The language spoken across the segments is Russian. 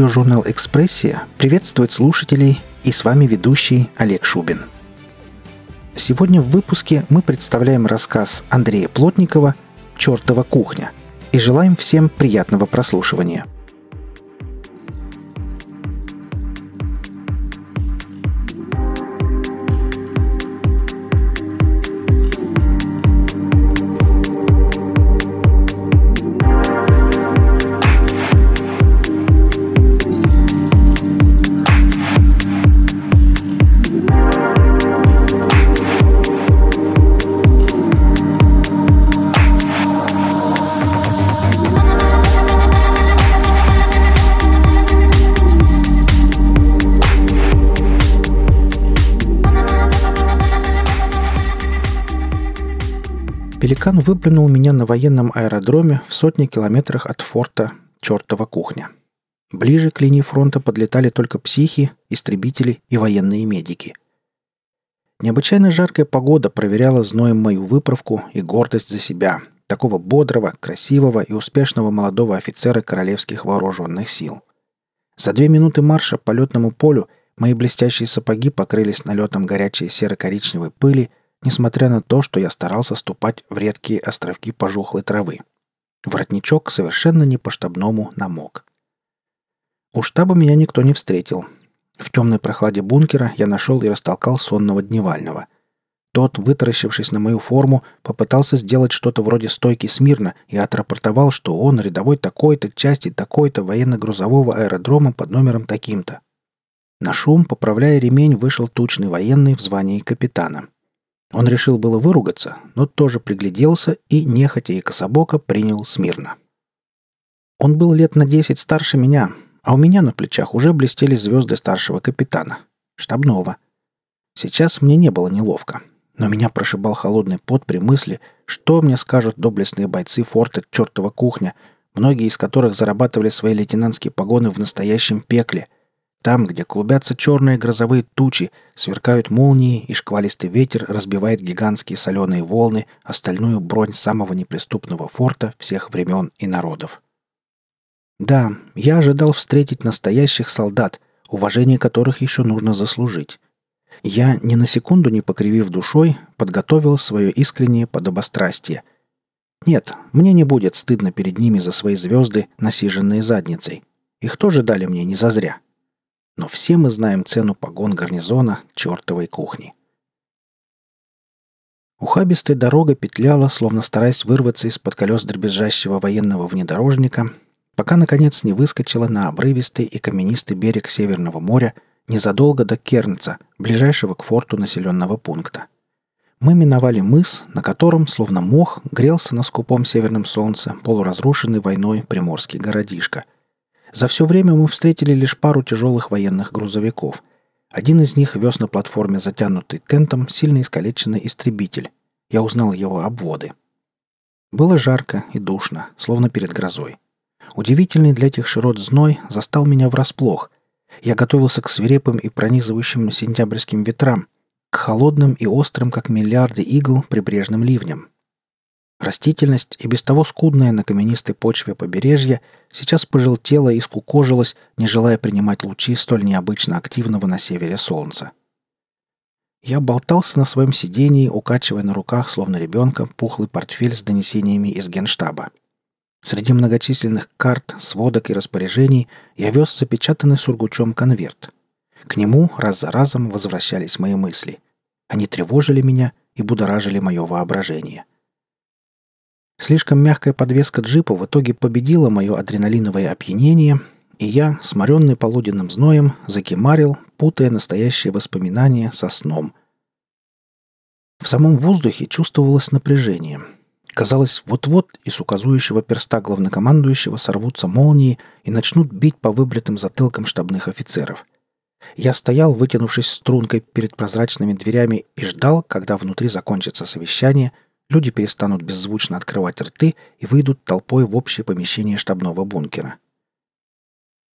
Радиожурнал «Экспрессия» приветствует слушателей и с вами ведущий Олег Шубин. Сегодня в выпуске мы представляем рассказ Андрея Плотникова «Чертова кухня» и желаем всем приятного прослушивания – Пеликан выплюнул меня на военном аэродроме в сотни километрах от форта «Чертова кухня». Ближе к линии фронта подлетали только психи, истребители и военные медики. Необычайно жаркая погода проверяла зноем мою выправку и гордость за себя, такого бодрого, красивого и успешного молодого офицера Королевских вооруженных сил. За две минуты марша по летному полю мои блестящие сапоги покрылись налетом горячей серо-коричневой пыли – несмотря на то, что я старался ступать в редкие островки пожухлой травы. Воротничок совершенно не по-штабному намок. У штаба меня никто не встретил. В темной прохладе бункера я нашел и растолкал сонного дневального. Тот, вытаращившись на мою форму, попытался сделать что-то вроде стойки смирно и отрапортовал, что он рядовой такой-то части такой-то военно-грузового аэродрома под номером таким-то. На шум, поправляя ремень, вышел тучный военный в звании капитана. Он решил было выругаться, но тоже пригляделся и, нехотя и кособоко, принял смирно. Он был лет на десять старше меня, а у меня на плечах уже блестели звезды старшего капитана, штабного. Сейчас мне не было неловко, но меня прошибал холодный пот при мысли, что мне скажут доблестные бойцы форта «Чертова кухня», многие из которых зарабатывали свои лейтенантские погоны в настоящем пекле – там, где клубятся черные грозовые тучи, сверкают молнии и шквалистый ветер разбивает гигантские соленые волны, остальную бронь самого неприступного форта всех времен и народов. Да, я ожидал встретить настоящих солдат, уважение которых еще нужно заслужить. Я, ни на секунду не покривив душой, подготовил свое искреннее подобострастие. Нет, мне не будет стыдно перед ними за свои звезды, насиженные задницей. Их тоже дали мне не зазря. — но все мы знаем цену погон гарнизона чертовой кухни. Ухабистая дорога петляла, словно стараясь вырваться из-под колес дребезжащего военного внедорожника, пока, наконец, не выскочила на обрывистый и каменистый берег Северного моря незадолго до Кернца, ближайшего к форту населенного пункта. Мы миновали мыс, на котором, словно мох, грелся на скупом северном солнце полуразрушенный войной приморский городишко – за все время мы встретили лишь пару тяжелых военных грузовиков. Один из них вез на платформе, затянутый тентом, сильно искалеченный истребитель. Я узнал его обводы. Было жарко и душно, словно перед грозой. Удивительный для этих широт зной застал меня врасплох. Я готовился к свирепым и пронизывающим сентябрьским ветрам, к холодным и острым, как миллиарды игл, прибрежным ливням. Растительность, и без того скудная на каменистой почве побережья, сейчас пожелтела и скукожилась, не желая принимать лучи столь необычно активного на севере солнца. Я болтался на своем сидении, укачивая на руках, словно ребенка, пухлый портфель с донесениями из генштаба. Среди многочисленных карт, сводок и распоряжений я вез запечатанный сургучом конверт. К нему раз за разом возвращались мои мысли. Они тревожили меня и будоражили мое воображение. Слишком мягкая подвеска джипа в итоге победила мое адреналиновое опьянение, и я, сморенный полуденным зноем, закимарил, путая настоящие воспоминания со сном. В самом воздухе чувствовалось напряжение. Казалось, вот-вот из указующего перста главнокомандующего сорвутся молнии и начнут бить по выбритым затылкам штабных офицеров. Я стоял, вытянувшись стрункой перед прозрачными дверями, и ждал, когда внутри закончится совещание — Люди перестанут беззвучно открывать рты и выйдут толпой в общее помещение штабного бункера.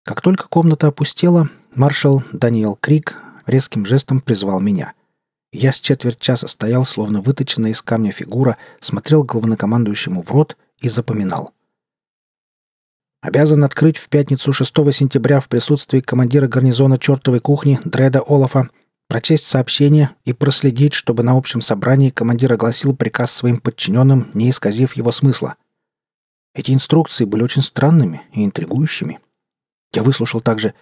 Как только комната опустела, маршал Даниэл Крик резким жестом призвал меня. Я с четверть часа стоял, словно выточенная из камня фигура, смотрел главнокомандующему в рот и запоминал. Обязан открыть в пятницу 6 сентября в присутствии командира гарнизона чертовой кухни Дреда Олафа прочесть сообщение и проследить, чтобы на общем собрании командир огласил приказ своим подчиненным, не исказив его смысла. Эти инструкции были очень странными и интригующими. Я выслушал также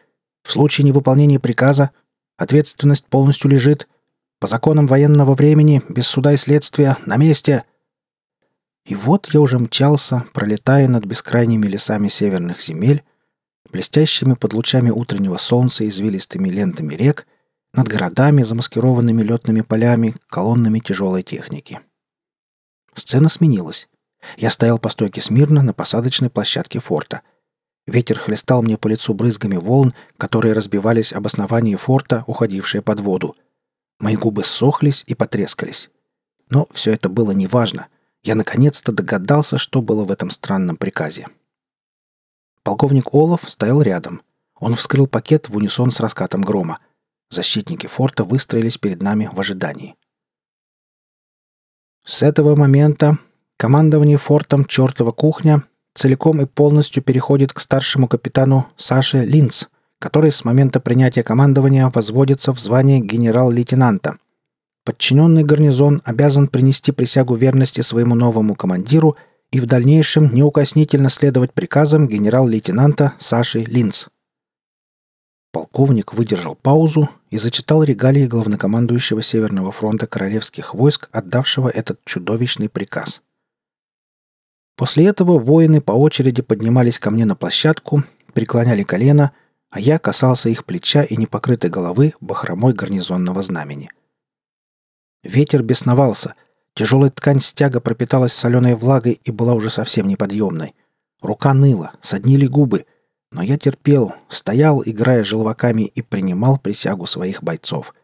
«В случае невыполнения приказа ответственность полностью лежит по законам военного времени, без суда и следствия, на месте». И вот я уже мчался, пролетая над бескрайними лесами северных земель, блестящими под лучами утреннего солнца извилистыми лентами рек, над городами, замаскированными летными полями, колоннами тяжелой техники. Сцена сменилась. Я стоял по стойке смирно на посадочной площадке форта. Ветер хлестал мне по лицу брызгами волн, которые разбивались об основании форта, уходившие под воду. Мои губы сохлись и потрескались. Но все это было неважно. Я наконец-то догадался, что было в этом странном приказе. Полковник Олаф стоял рядом. Он вскрыл пакет в унисон с раскатом грома. Защитники форта выстроились перед нами в ожидании. С этого момента Командование фортом «Чертова кухня» целиком и полностью переходит к старшему капитану Саше Линц, который с момента принятия командования возводится в звание генерал-лейтенанта. Подчиненный гарнизон обязан принести присягу верности своему новому командиру и в дальнейшем неукоснительно следовать приказам генерал-лейтенанта Саши Линц. Полковник выдержал паузу и зачитал регалии главнокомандующего Северного фронта королевских войск, отдавшего этот чудовищный приказ – После этого воины по очереди поднимались ко мне на площадку, преклоняли колено, а я касался их плеча и непокрытой головы бахромой гарнизонного знамени. Ветер бесновался. Тяжелая ткань стяга пропиталась соленой влагой и была уже совсем неподъемной. Рука ныла, соднили губы, но я терпел, стоял, играя желваками, и принимал присягу своих бойцов.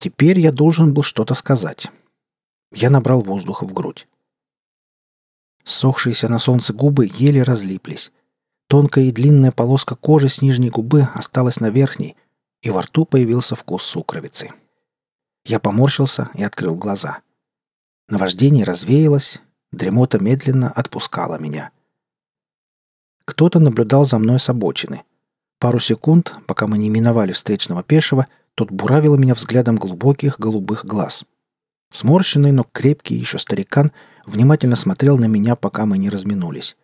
Теперь я должен был что-то сказать. Я набрал воздуха в грудь. Сохшиеся на солнце губы еле разлиплись. Тонкая и длинная полоска кожи с нижней губы осталась на верхней, и во рту появился вкус сукровицы. Я поморщился и открыл глаза. Наваждение развеялось, дремота медленно отпускала меня. Кто-то наблюдал за мной с обочины. Пару секунд, пока мы не миновали встречного пешего, тот буравил меня взглядом глубоких голубых глаз. Сморщенный, но крепкий еще старикан внимательно смотрел на меня, пока мы не разминулись.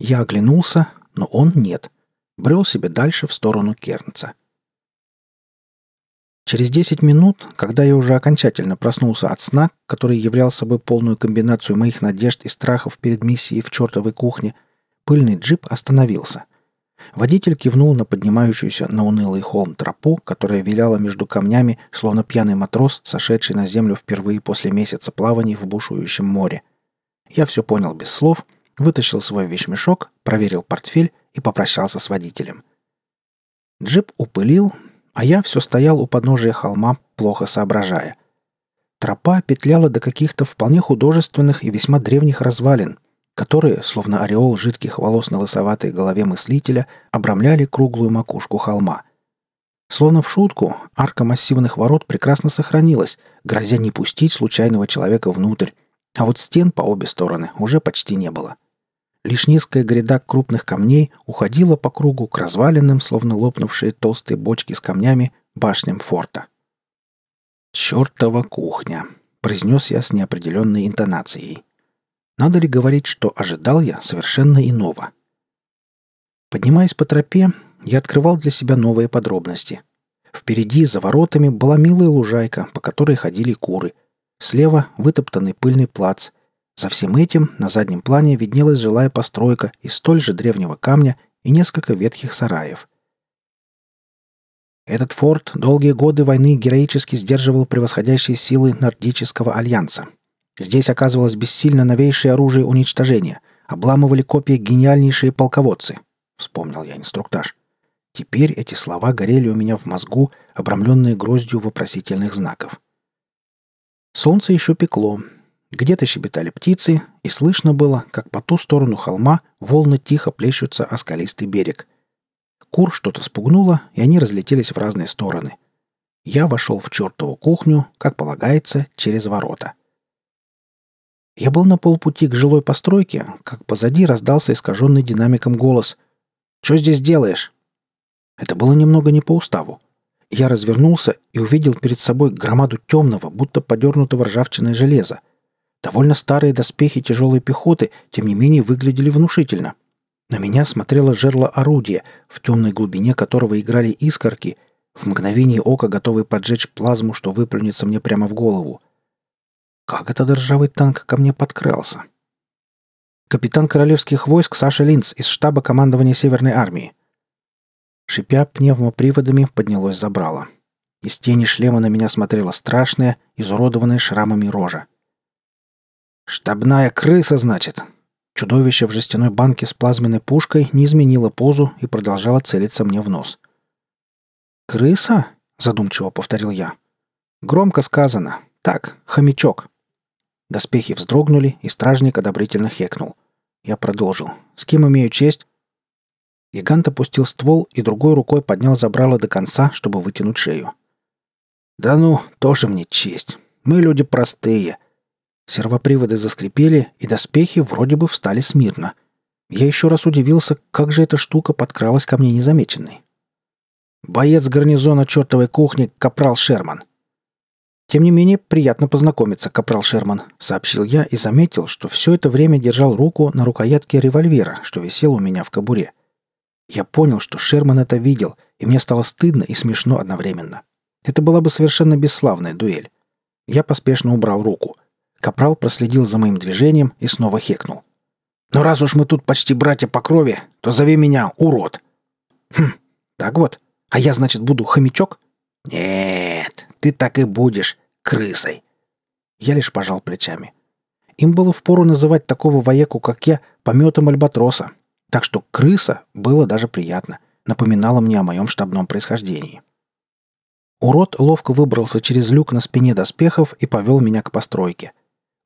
Я оглянулся, но он нет. Брел себе дальше в сторону Кернца. Через десять минут, когда я уже окончательно проснулся от сна, который являл собой полную комбинацию моих надежд и страхов перед миссией в чертовой кухне, пыльный джип остановился — Водитель кивнул на поднимающуюся на унылый холм тропу, которая виляла между камнями, словно пьяный матрос, сошедший на землю впервые после месяца плаваний в бушующем море. Я все понял без слов, вытащил свой вещмешок, проверил портфель и попрощался с водителем. Джип упылил, а я все стоял у подножия холма, плохо соображая. Тропа петляла до каких-то вполне художественных и весьма древних развалин, которые, словно ореол жидких волос на лысоватой голове мыслителя, обрамляли круглую макушку холма. Словно в шутку, арка массивных ворот прекрасно сохранилась, грозя не пустить случайного человека внутрь, а вот стен по обе стороны уже почти не было. Лишь низкая гряда крупных камней уходила по кругу к разваленным, словно лопнувшие толстые бочки с камнями, башням форта. «Чертова кухня!» — произнес я с неопределенной интонацией. Надо ли говорить, что ожидал я совершенно иного? Поднимаясь по тропе, я открывал для себя новые подробности. Впереди, за воротами, была милая лужайка, по которой ходили куры. Слева — вытоптанный пыльный плац. За всем этим на заднем плане виднелась жилая постройка из столь же древнего камня и несколько ветхих сараев. Этот форт долгие годы войны героически сдерживал превосходящие силы Нордического альянса. Здесь оказывалось бессильно новейшее оружие уничтожения. Обламывали копии гениальнейшие полководцы. Вспомнил я инструктаж. Теперь эти слова горели у меня в мозгу, обрамленные гроздью вопросительных знаков. Солнце еще пекло. Где-то щебетали птицы, и слышно было, как по ту сторону холма волны тихо плещутся о скалистый берег. Кур что-то спугнуло, и они разлетелись в разные стороны. Я вошел в чертову кухню, как полагается, через ворота — Я был на полпути к жилой постройке, как позади раздался искаженный динамиком голос. «Что здесь делаешь?» Это было немного не по уставу. Я развернулся и увидел перед собой громаду темного, будто подернутого ржавчиной железа. Довольно старые доспехи тяжелой пехоты, тем не менее, выглядели внушительно. На меня смотрело жерло орудия, в темной глубине которого играли искорки, в мгновение ока готовые поджечь плазму, что выплюнется мне прямо в голову. Как этот ржавый танк ко мне подкрался? Капитан королевских войск Саша Линц из штаба командования Северной армии. Шипя пневмоприводами, поднялось забрало. Из тени шлема на меня смотрела страшная, изуродованная шрамами рожа. «Штабная крыса, значит!» Чудовище в жестяной банке с плазменной пушкой не изменило позу и продолжало целиться мне в нос. «Крыса?» — задумчиво повторил я. «Громко сказано. Так, хомячок». Доспехи вздрогнули, и стражник одобрительно хекнул. Я продолжил. «С кем имею честь?» Гигант опустил ствол и другой рукой поднял забрало до конца, чтобы вытянуть шею. «Да ну, тоже мне честь. Мы люди простые». Сервоприводы заскрипели, и доспехи вроде бы встали смирно. Я еще раз удивился, как же эта штука подкралась ко мне незамеченной. «Боец гарнизона чертовой кухни Капрал Шерман». «Тем не менее, приятно познакомиться, Капрал Шерман», — сообщил я и заметил, что все это время держал руку на рукоятке револьвера, что висел у меня в кобуре. Я понял, что Шерман это видел, и мне стало стыдно и смешно одновременно. Это была бы совершенно бесславная дуэль. Я поспешно убрал руку. Капрал проследил за моим движением и снова хекнул. «Но раз уж мы тут почти братья по крови, то зови меня урод». «Хм, так вот. А я, значит, буду хомячок?» «Нет, ты так и будешь крысой». Я лишь пожал плечами. Им было впору называть такого вояку, как я, пометом альбатроса, так что крыса было даже приятно, напоминала мне о моем штабном происхождении. Урод ловко выбрался через люк на спине доспехов и повел меня к постройке.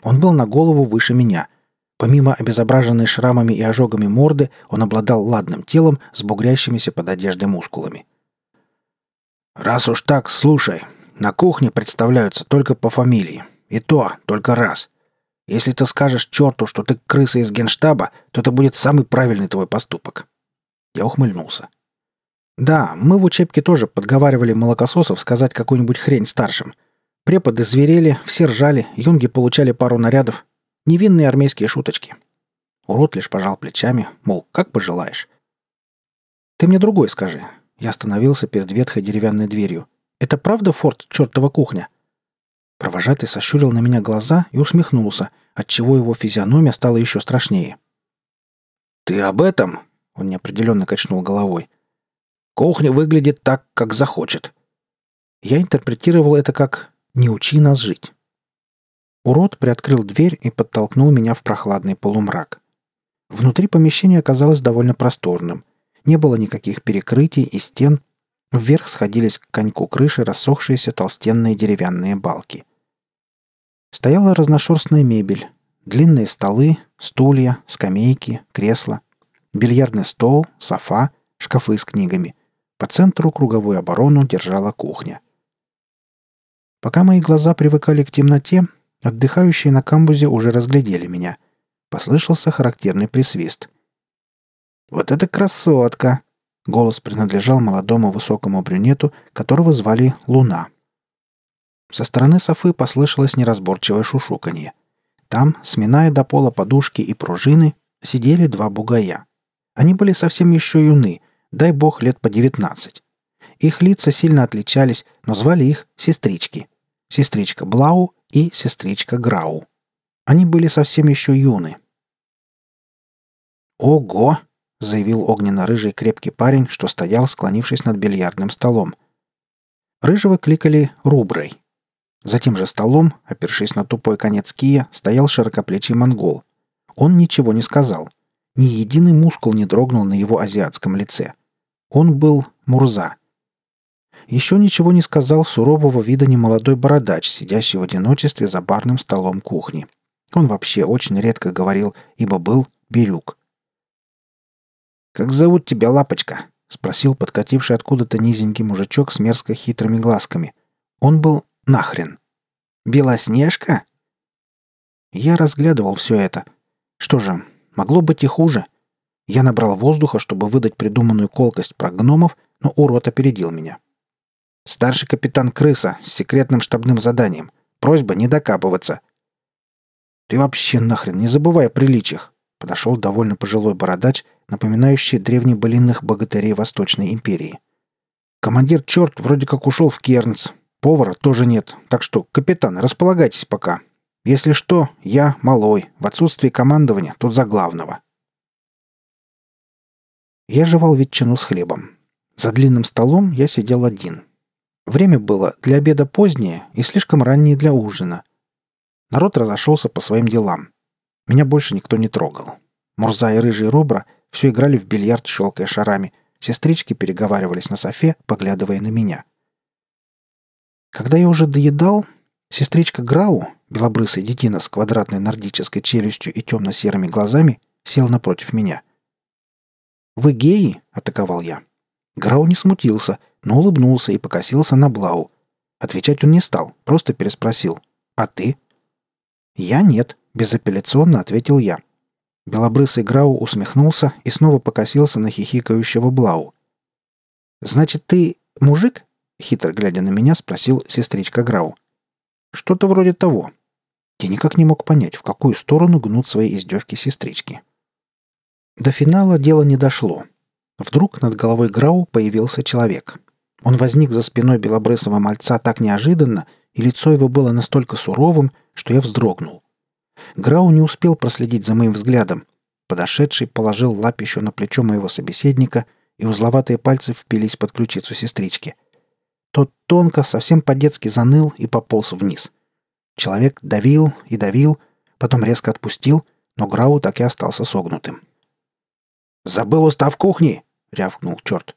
Он был на голову выше меня. Помимо обезображенной шрамами и ожогами морды, он обладал ладным телом с бугрящимися под одеждой мускулами. «Раз уж так, слушай. На кухне представляются только по фамилии. И то только раз. Если ты скажешь черту, что ты крыса из генштаба, то это будет самый правильный твой поступок». Я ухмыльнулся. «Да, мы в учебке тоже подговаривали молокососов сказать какую-нибудь хрень старшим. Преподы зверели, все ржали, юнги получали пару нарядов. Невинные армейские шуточки». Урод лишь пожал плечами, мол, как пожелаешь. «Ты мне другой скажи». Я остановился перед ветхой деревянной дверью. «Это правда форт чертова кухня?» Провожатый сощурил на меня глаза и усмехнулся, отчего его физиономия стала еще страшнее. «Ты об этом?» — он неопределенно качнул головой. «Кухня выглядит так, как захочет». Я интерпретировал это как «не учи нас жить». Урод приоткрыл дверь и подтолкнул меня в прохладный полумрак. Внутри помещение оказалось довольно просторным. Не было никаких перекрытий и стен. Вверх сходились к коньку крыши рассохшиеся толстенные деревянные балки. Стояла разношерстная мебель. Длинные столы, стулья, скамейки, кресла. Бильярдный стол, софа, шкафы с книгами. По центру круговую оборону держала кухня. Пока мои глаза привыкали к темноте, отдыхающие на камбузе уже разглядели меня. Послышался характерный присвист. «Вот это красотка!» Голос принадлежал молодому высокому брюнету, которого звали Луна. Со стороны Софы послышалось неразборчивое шушуканье. Там, сминая до пола подушки и пружины, сидели два бугая. Они были совсем еще юны, дай бог лет по девятнадцать. Их лица сильно отличались, но звали их сестрички. Сестричка Блау и сестричка Грау. Они были совсем еще юны. «Ого!» — заявил огненно-рыжий крепкий парень, что стоял, склонившись над бильярдным столом. Рыжего кликали Руброй. За тем же столом, опершись на тупой конец кия, стоял широкоплечий монгол. Он ничего не сказал. Ни единый мускул не дрогнул на его азиатском лице. Он был Мурза. Еще ничего не сказал сурового вида немолодой бородач, сидящий в одиночестве за барным столом кухни. Он вообще очень редко говорил, ибо был Бирюк. «Как зовут тебя, лапочка?» — спросил подкативший откуда-то низенький мужичок с мерзко хитрыми глазками. Он был Нахрен? Белоснежка? Я разглядывал все это. Что же, могло быть и хуже. Я набрал воздуха, чтобы выдать придуманную колкость про гномов, но урод опередил меня. «Старший капитан Крыса с секретным штабным заданием. Просьба не докапываться». «Ты вообще нахрен не забывай о приличиях», — подошел довольно пожилой бородач, напоминающий древнебылинных богатырей Восточной империи. «Командир черт вроде как ушел в Кернс. Повара тоже нет, так что, капитан, располагайтесь пока. Если что, я малой, в отсутствии командования тут за главного». Я жевал ветчину с хлебом. За длинным столом я сидел один. Время было для обеда позднее и слишком раннее для ужина. Народ разошелся по своим делам. Меня больше никто не трогал. Мурза и рыжий рубра все играли в бильярд, щелкая шарами. Сестрички переговаривались на софе, поглядывая на меня. Когда я уже доедал, сестричка Грау, белобрысая детина с квадратной нордической челюстью и темно-серыми глазами, сел напротив меня. «Вы геи?» — атаковал я. Грау не смутился, но улыбнулся и покосился на Блау. Отвечать он не стал, просто переспросил. «А ты?» «Я нет», — безапелляционно ответил я. Белобрысый Грау усмехнулся и снова покосился на хихикающего Блау. «Значит, ты мужик?» — хитро глядя на меня, спросил сестричка Грау. «Что-то вроде того». Я никак не мог понять, в какую сторону гнут свои издевки сестрички. До финала дело не дошло. Вдруг над головой Грау появился человек. Он возник за спиной белобрысого мальца так неожиданно, и лицо его было настолько суровым, что я вздрогнул. Грау не успел проследить за моим взглядом. Подошедший положил лапищу на плечо моего собеседника, и узловатые пальцы впились под ключицу сестрички. Тот тонко, совсем по-детски заныл и пополз вниз. Человек давил и давил, потом резко отпустил, но Грау так и остался согнутым. «Забыл устав кухни!» — рявкнул черт.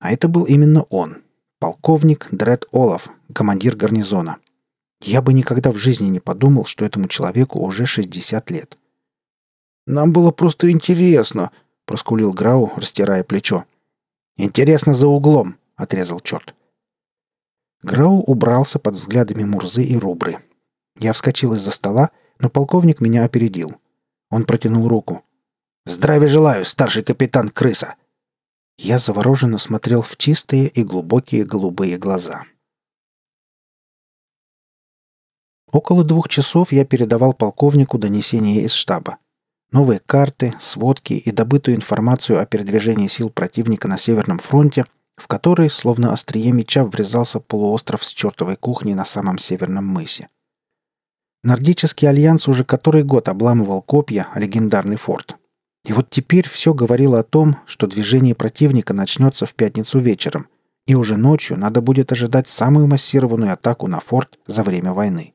А это был именно он. Полковник Дред Олаф, командир гарнизона. Я бы никогда в жизни не подумал, что этому человеку уже 60 лет. «Нам было просто интересно», — проскулил Грау, растирая плечо. «Интересно за углом», — отрезал черт. Грау убрался под взглядами Мурзы и Рубры. Я вскочил из-за стола, но полковник меня опередил. Он протянул руку. «Здравия желаю, старший капитан Крыса!» Я завороженно смотрел в чистые и глубокие голубые глаза. Около двух часов я передавал полковнику донесения из штаба. Новые карты, сводки и добытую информацию о передвижении сил противника на Северном фронте, в который, словно острие меча, врезался полуостров с чертовой кухней на самом северном мысе. Нордический альянс уже который год обламывал копья о легендарный форт – и вот теперь все говорило о том, что движение противника начнется в пятницу вечером, и уже ночью надо будет ожидать самую массированную атаку на форт за время войны.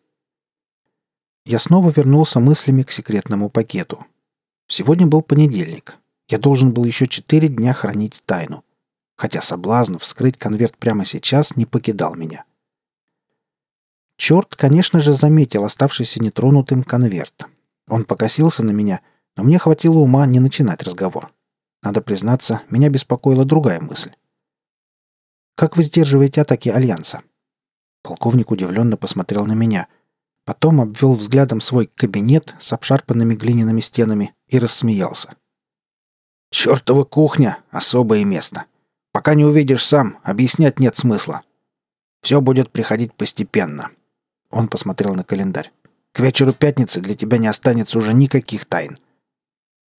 Я снова вернулся мыслями к секретному пакету. Сегодня был понедельник. Я должен был еще четыре дня хранить тайну. Хотя соблазн вскрыть конверт прямо сейчас не покидал меня. Черт, конечно же, заметил оставшийся нетронутым конверт. Он покосился на меня — но мне хватило ума не начинать разговор. Надо признаться, меня беспокоила другая мысль. «Как вы сдерживаете атаки Альянса?» Полковник удивленно посмотрел на меня. Потом обвел взглядом свой кабинет с обшарпанными глиняными стенами и рассмеялся. «Чертова кухня — особое место. Пока не увидишь сам, объяснять нет смысла. Все будет приходить постепенно». Он посмотрел на календарь. «К вечеру пятницы для тебя не останется уже никаких тайн.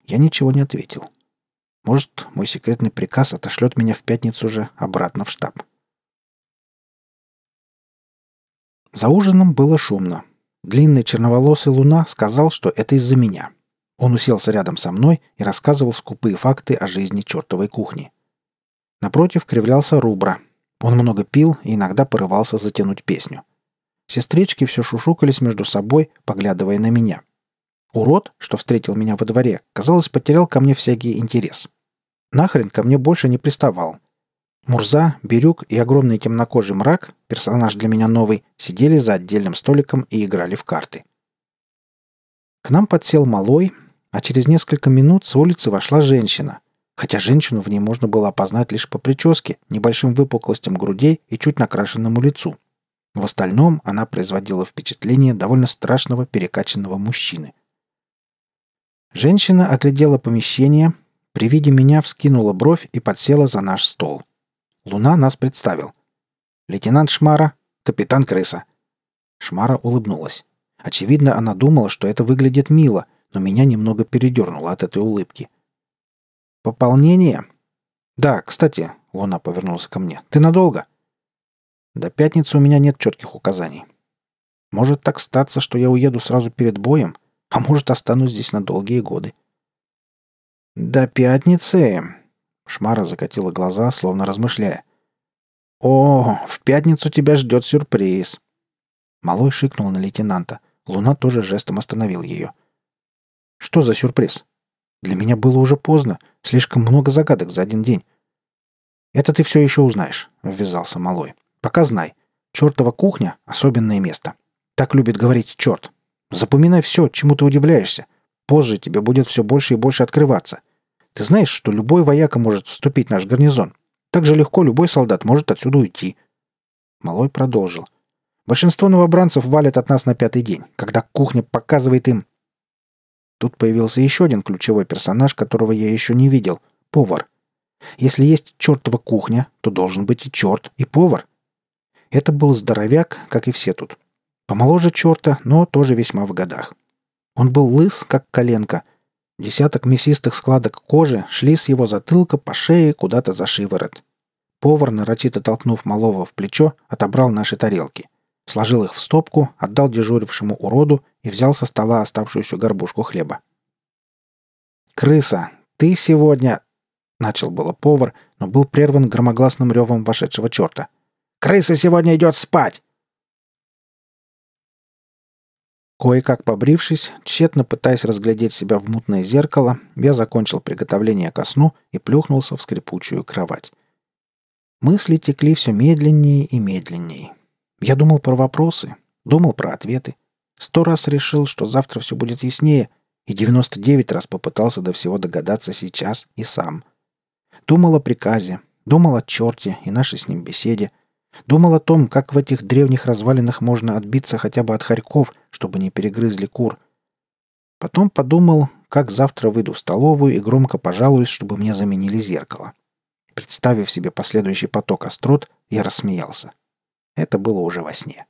Я ничего не ответил. Может, мой секретный приказ отошлет меня в пятницу же обратно в штаб. За ужином было шумно. Длинный черноволосый луна сказал, что это из-за меня. Он уселся рядом со мной и рассказывал скупые факты о жизни чертовой кухни. Напротив кривлялся Рубра. Он много пил и иногда порывался затянуть песню. Сестрички все шушукались между собой, поглядывая на меня. Урод, что встретил меня во дворе, казалось, потерял ко мне всякий интерес. Нахрен ко мне больше не приставал. Мурза, Бирюк и огромный темнокожий мрак, персонаж для меня новый, сидели за отдельным столиком и играли в карты. К нам подсел малой, а через несколько минут с улицы вошла женщина, хотя женщину в ней можно было опознать лишь по прическе, небольшим выпуклостям грудей и чуть накрашенному лицу. В остальном она производила впечатление довольно страшного перекачанного мужчины. Женщина оглядела помещение, при виде меня вскинула бровь и подсела за наш стол. Луна нас представил. «Лейтенант Шмара, капитан Крыса». Шмара улыбнулась. Очевидно, она думала, что это выглядит мило, но меня немного передернуло от этой улыбки. «Пополнение?» «Да, кстати», — Луна повернулся ко мне. «Ты надолго?» «До пятницы у меня нет четких указаний. Может так статься, что я уеду сразу перед боем, а может останусь здесь на долгие годы». «До пятницы?» Шмара закатила глаза, словно размышляя. «О, в пятницу тебя ждет сюрприз!» Малой шикнул на лейтенанта. Луна тоже жестом остановил ее. «Что за сюрприз? Для меня было уже поздно. Слишком много загадок за один день». «Это ты все еще узнаешь», — ввязался Малой. «Пока знай. Чертова кухня — особенное место. Так любит говорить черт. Запоминай все, чему ты удивляешься. Позже тебе будет все больше и больше открываться. Ты знаешь, что любой вояка может вступить в наш гарнизон. Так же легко любой солдат может отсюда уйти». Малой продолжил. «Большинство новобранцев валят от нас на пятый день, когда кухня показывает им...» Тут появился еще один ключевой персонаж, которого я еще не видел — повар. Если есть чертова кухня, то должен быть и черт, и повар. Это был здоровяк, как и все тут. Помоложе черта, но тоже весьма в годах. Он был лыс, как коленка. Десяток мясистых складок кожи шли с его затылка по шее куда-то за шиворот. Повар, нарочито толкнув малого в плечо, отобрал наши тарелки. Сложил их в стопку, отдал дежурившему уроду и взял со стола оставшуюся горбушку хлеба. «Крыса, ты сегодня...» Начал было повар, но был прерван громогласным ревом вошедшего черта. «Крыса сегодня идет спать!» Кое-как побрившись, тщетно пытаясь разглядеть себя в мутное зеркало, я закончил приготовление ко сну и плюхнулся в скрипучую кровать. Мысли текли все медленнее и медленнее. Я думал про вопросы, думал про ответы. Сто раз решил, что завтра все будет яснее, и 99 раз попытался до всего догадаться сейчас и сам. Думал о приказе, думал о черте и нашей с ним беседе, думал о том, как в этих древних развалинах можно отбиться хотя бы от хорьков, чтобы не перегрызли кур. Потом подумал, как завтра выйду в столовую и громко пожалуюсь, чтобы мне заменили зеркало. Представив себе последующий поток острот, я рассмеялся. Это было уже во сне.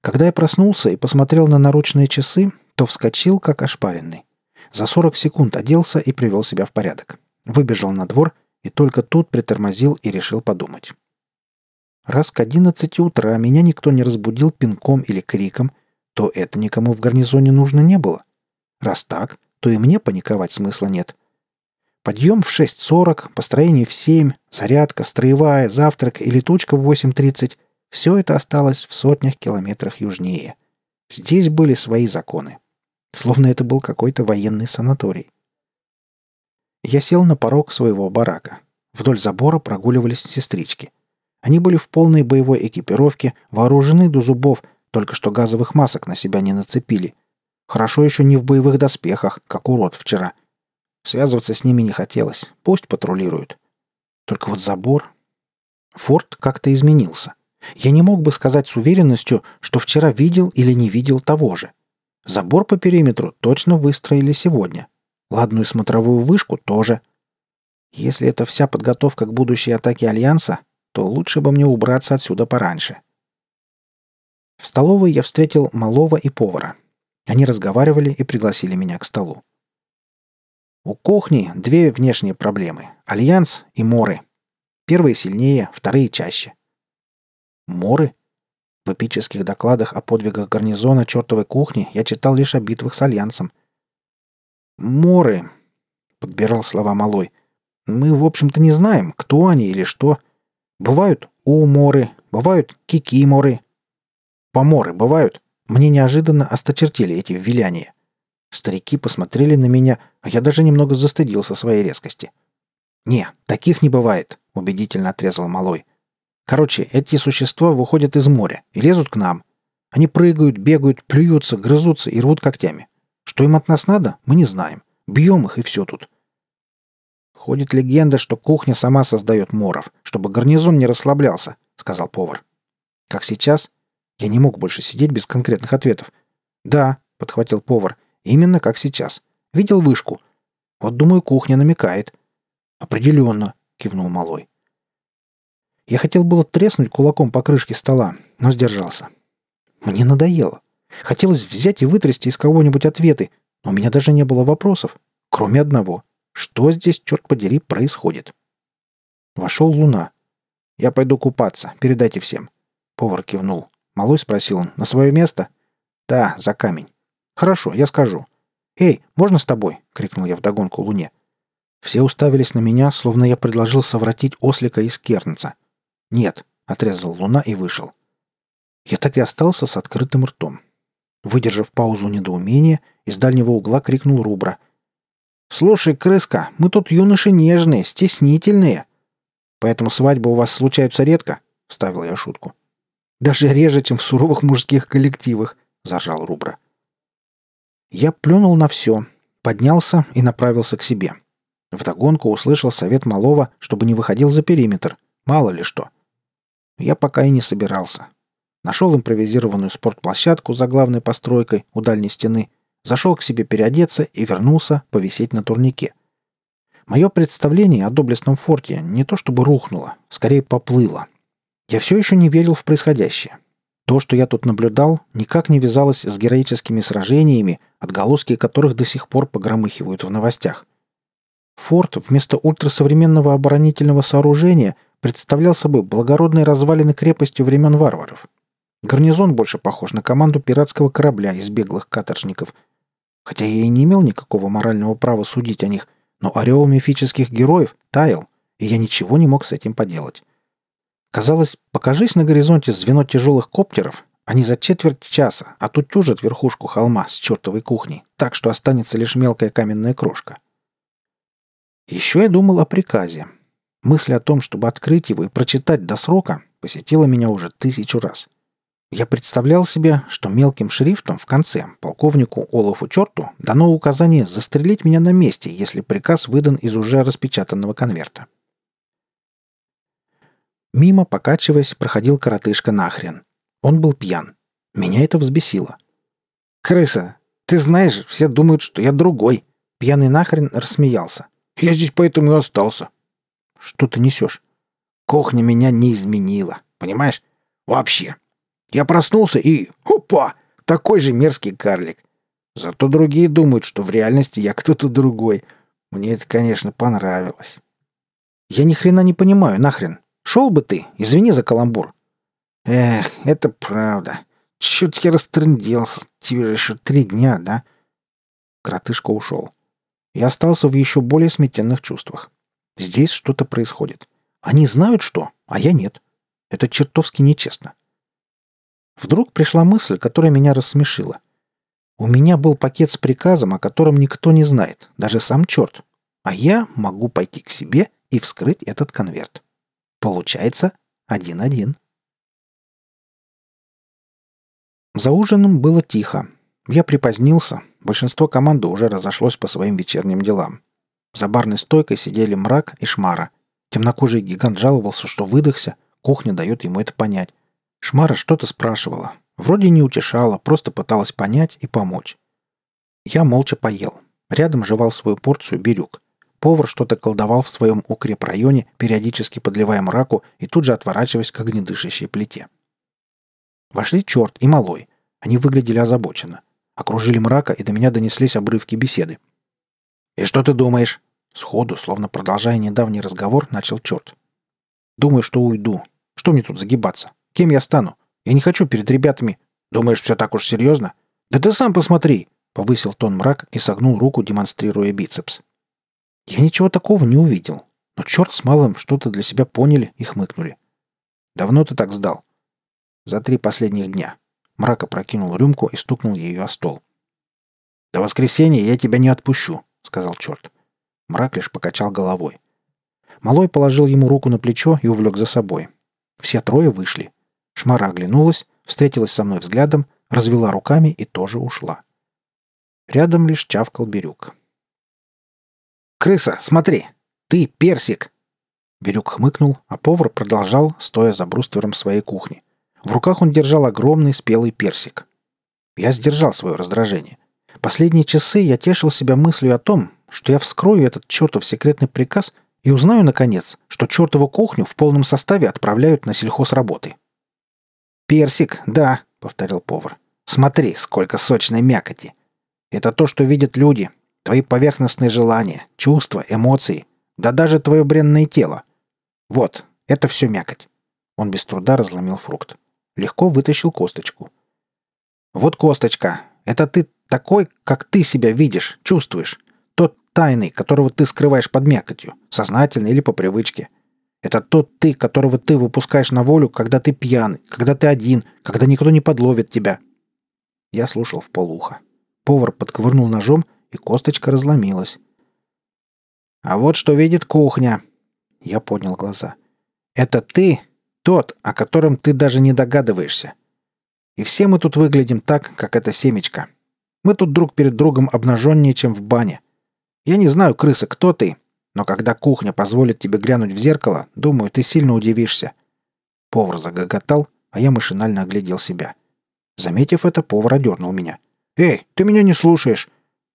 Когда я проснулся и посмотрел на наручные часы, то вскочил, как ошпаренный. За 40 секунд оделся и привел себя в порядок. Выбежал на двор и только тут притормозил и решил подумать. Раз к одиннадцати утра меня никто не разбудил пинком или криком, то это никому в гарнизоне нужно не было. Раз так, то и мне паниковать смысла нет. Подъем в 6.40, построение в 7, зарядка, строевая, завтрак и летучка в 8.30 – все это осталось в сотнях километрах южнее. Здесь были свои законы. Словно это был какой-то военный санаторий. Я сел на порог своего барака. Вдоль забора прогуливались сестрички. Они были в полной боевой экипировке, вооружены до зубов, только что газовых масок на себя не нацепили. Хорошо еще не в боевых доспехах, как урод вчера. Связываться с ними не хотелось. Пусть патрулируют. Только вот забор... Форт как-то изменился. Я не мог бы сказать с уверенностью, что вчера видел или не видел того же. Забор по периметру точно выстроили сегодня. Ладную смотровую вышку тоже. Если это вся подготовка к будущей атаке Альянса, то лучше бы мне убраться отсюда пораньше. В столовой я встретил малого и повара. Они разговаривали и пригласили меня к столу. У кухни две внешние проблемы – Альянс и Моры. Первые сильнее, вторые чаще. Моры? В эпических докладах о подвигах гарнизона чертовой кухни я читал лишь о битвах с Альянсом. «Моры», — подбирал слова Малой. «Мы, в общем-то, не знаем, кто они или что. Бывают уморы, бывают кикиморы. Поморы бывают. Мне неожиданно осточертели эти виляния. Старики посмотрели на меня, а я даже немного застыдился своей резкости. «Не, таких не бывает», — убедительно отрезал Малой. «Короче, эти существа выходят из моря и лезут к нам. Они прыгают, бегают, плюются, грызутся и рвут когтями. Что им от нас надо, мы не знаем. Бьем их и все тут. Ходит легенда, что кухня сама создает моров, чтобы гарнизон не расслаблялся, сказал повар. Как сейчас? Я не мог больше сидеть без конкретных ответов. «Да», — подхватил повар, — «именно как сейчас. Видел вышку. Вот, думаю, кухня намекает». «Определенно», — кивнул малой. Я хотел было треснуть кулаком по крышке стола, но сдержался. Мне надоело. Хотелось взять и вытрясти из кого-нибудь ответы, но у меня даже не было вопросов, кроме одного. Что здесь, черт подери, происходит? Вошел Луна. «Я пойду купаться. Передайте всем». Повар кивнул. Малой спросил он. «На свое место?» «Да, за камень». «Хорошо, я скажу». «Эй, можно с тобой?» — крикнул я вдогонку Луне. Все уставились на меня, словно я предложил совратить ослика из кернца. «Нет», — отрезал Луна и вышел. Я так и остался с открытым ртом. Выдержав паузу недоумения, из дальнего угла крикнул Рубра. «Слушай, крыска, мы тут юноши нежные, стеснительные. Поэтому свадьбы у вас случаются редко?» — вставил я шутку. «Даже реже, чем в суровых мужских коллективах», — зажал Рубра. Я плюнул на все, поднялся и направился к себе. Вдогонку услышал совет малого, чтобы не выходил за периметр. Мало ли что. Я пока и не собирался. Нашел импровизированную спортплощадку за главной постройкой у дальней стены, зашел к себе переодеться и вернулся повисеть на турнике. Мое представление о доблестном форте не то чтобы рухнуло, скорее поплыло. Я все еще не верил в происходящее. То, что я тут наблюдал, никак не вязалось с героическими сражениями, отголоски которых до сих пор погромыхивают в новостях. Форт вместо ультрасовременного оборонительного сооружения представлял собой благородные развалины крепости времен варваров – Гарнизон больше похож на команду пиратского корабля из беглых каторжников. Хотя я и не имел никакого морального права судить о них, но ореол мифических героев таял, и я ничего не мог с этим поделать. Казалось, покажись на горизонте звено тяжелых коптеров, они за четверть часа отутюжат верхушку холма с чертовой кухней, так что останется лишь мелкая каменная крошка. Еще я думал о приказе. Мысль о том, чтобы открыть его и прочитать до срока, посетила меня уже тысячу раз. Я представлял себе, что мелким шрифтом в конце полковнику Олафу Черту дано указание застрелить меня на месте, если приказ выдан из уже распечатанного конверта. Мимо, покачиваясь, проходил коротышка нахрен. Он был пьян. Меня это взбесило. «Крыса, ты знаешь, все думают, что я другой». Пьяный нахрен рассмеялся. «Я здесь поэтому и остался». «Что ты несешь?» «Кухня меня не изменила, понимаешь? Вообще. Я проснулся и... Опа! Такой же мерзкий карлик. Зато другие думают, что в реальности я кто-то другой. Мне это, конечно, понравилось. Я ни хрена не понимаю, нахрен. Шел бы ты, извини за каламбур. Эх, это правда. Чуть я растрынделся. Тебе же еще три дня, да? Кротышка ушел. Я остался в еще более сметенных чувствах. Здесь что-то происходит. Они знают что, а я нет. Это чертовски нечестно. Вдруг пришла мысль, которая меня рассмешила. У меня был пакет с приказом, о котором никто не знает, даже сам черт. А я могу пойти к себе и вскрыть этот конверт. Получается один-один. За ужином было тихо. Я припозднился. Большинство команды уже разошлось по своим вечерним делам. За барной стойкой сидели мрак и шмара. Темнокожий гигант жаловался, что выдохся. Кухня дает ему это понять. Шмара что-то спрашивала. Вроде не утешала, просто пыталась понять и помочь. Я молча поел. Рядом жевал свою порцию бирюк. Повар что-то колдовал в своем укрепрайоне, периодически подливая мраку и тут же отворачиваясь к огнедышащей плите. Вошли черт и малой. Они выглядели озабоченно. Окружили мрака, и до меня донеслись обрывки беседы. «И что ты думаешь?» Сходу, словно продолжая недавний разговор, начал черт. «Думаю, что уйду. Что мне тут загибаться? Кем я стану? Я не хочу перед ребятами. Думаешь, все так уж серьезно? Да ты сам посмотри!» Повысил тон мрак и согнул руку, демонстрируя бицепс. Я ничего такого не увидел, но черт с малым что-то для себя поняли и хмыкнули. «Давно ты так сдал?» «За три последних дня». Мрак опрокинул рюмку и стукнул ее о стол. «До воскресенья я тебя не отпущу», — сказал черт. Мрак лишь покачал головой. Малой положил ему руку на плечо и увлек за собой. Все трое вышли. Шмара оглянулась, встретилась со мной взглядом, развела руками и тоже ушла. Рядом лишь чавкал Бирюк. «Крыса, смотри! Ты персик!» Бирюк хмыкнул, а повар продолжал, стоя за бруствером своей кухни. В руках он держал огромный спелый персик. Я сдержал свое раздражение. Последние часы я тешил себя мыслью о том, что я вскрою этот чертов секретный приказ и узнаю, наконец, что чертову кухню в полном составе отправляют на сельхозработы. «Персик, да», — повторил повар. «Смотри, сколько сочной мякоти. Это то, что видят люди, твои поверхностные желания, чувства, эмоции, да даже твое бренное тело. Вот, это все мякоть». Он без труда разломил фрукт. Легко вытащил косточку. «Вот косточка. Это ты такой, как ты себя видишь, чувствуешь. Тот тайный, которого ты скрываешь под мякотью, сознательно или по привычке. Это тот ты, которого ты выпускаешь на волю, когда ты пьяный, когда ты один, когда никто не подловит тебя. Я слушал в полуха. Повар подковырнул ножом, и косточка разломилась. «А вот что видит кухня!» Я поднял глаза. «Это ты, тот, о котором ты даже не догадываешься. И все мы тут выглядим так, как это семечко. Мы тут друг перед другом обнаженнее, чем в бане. Я не знаю, крыса, кто ты, но когда кухня позволит тебе глянуть в зеркало, думаю, ты сильно удивишься». Повар загоготал, а я машинально оглядел себя. Заметив это, повар одернул меня. «Эй, ты меня не слушаешь.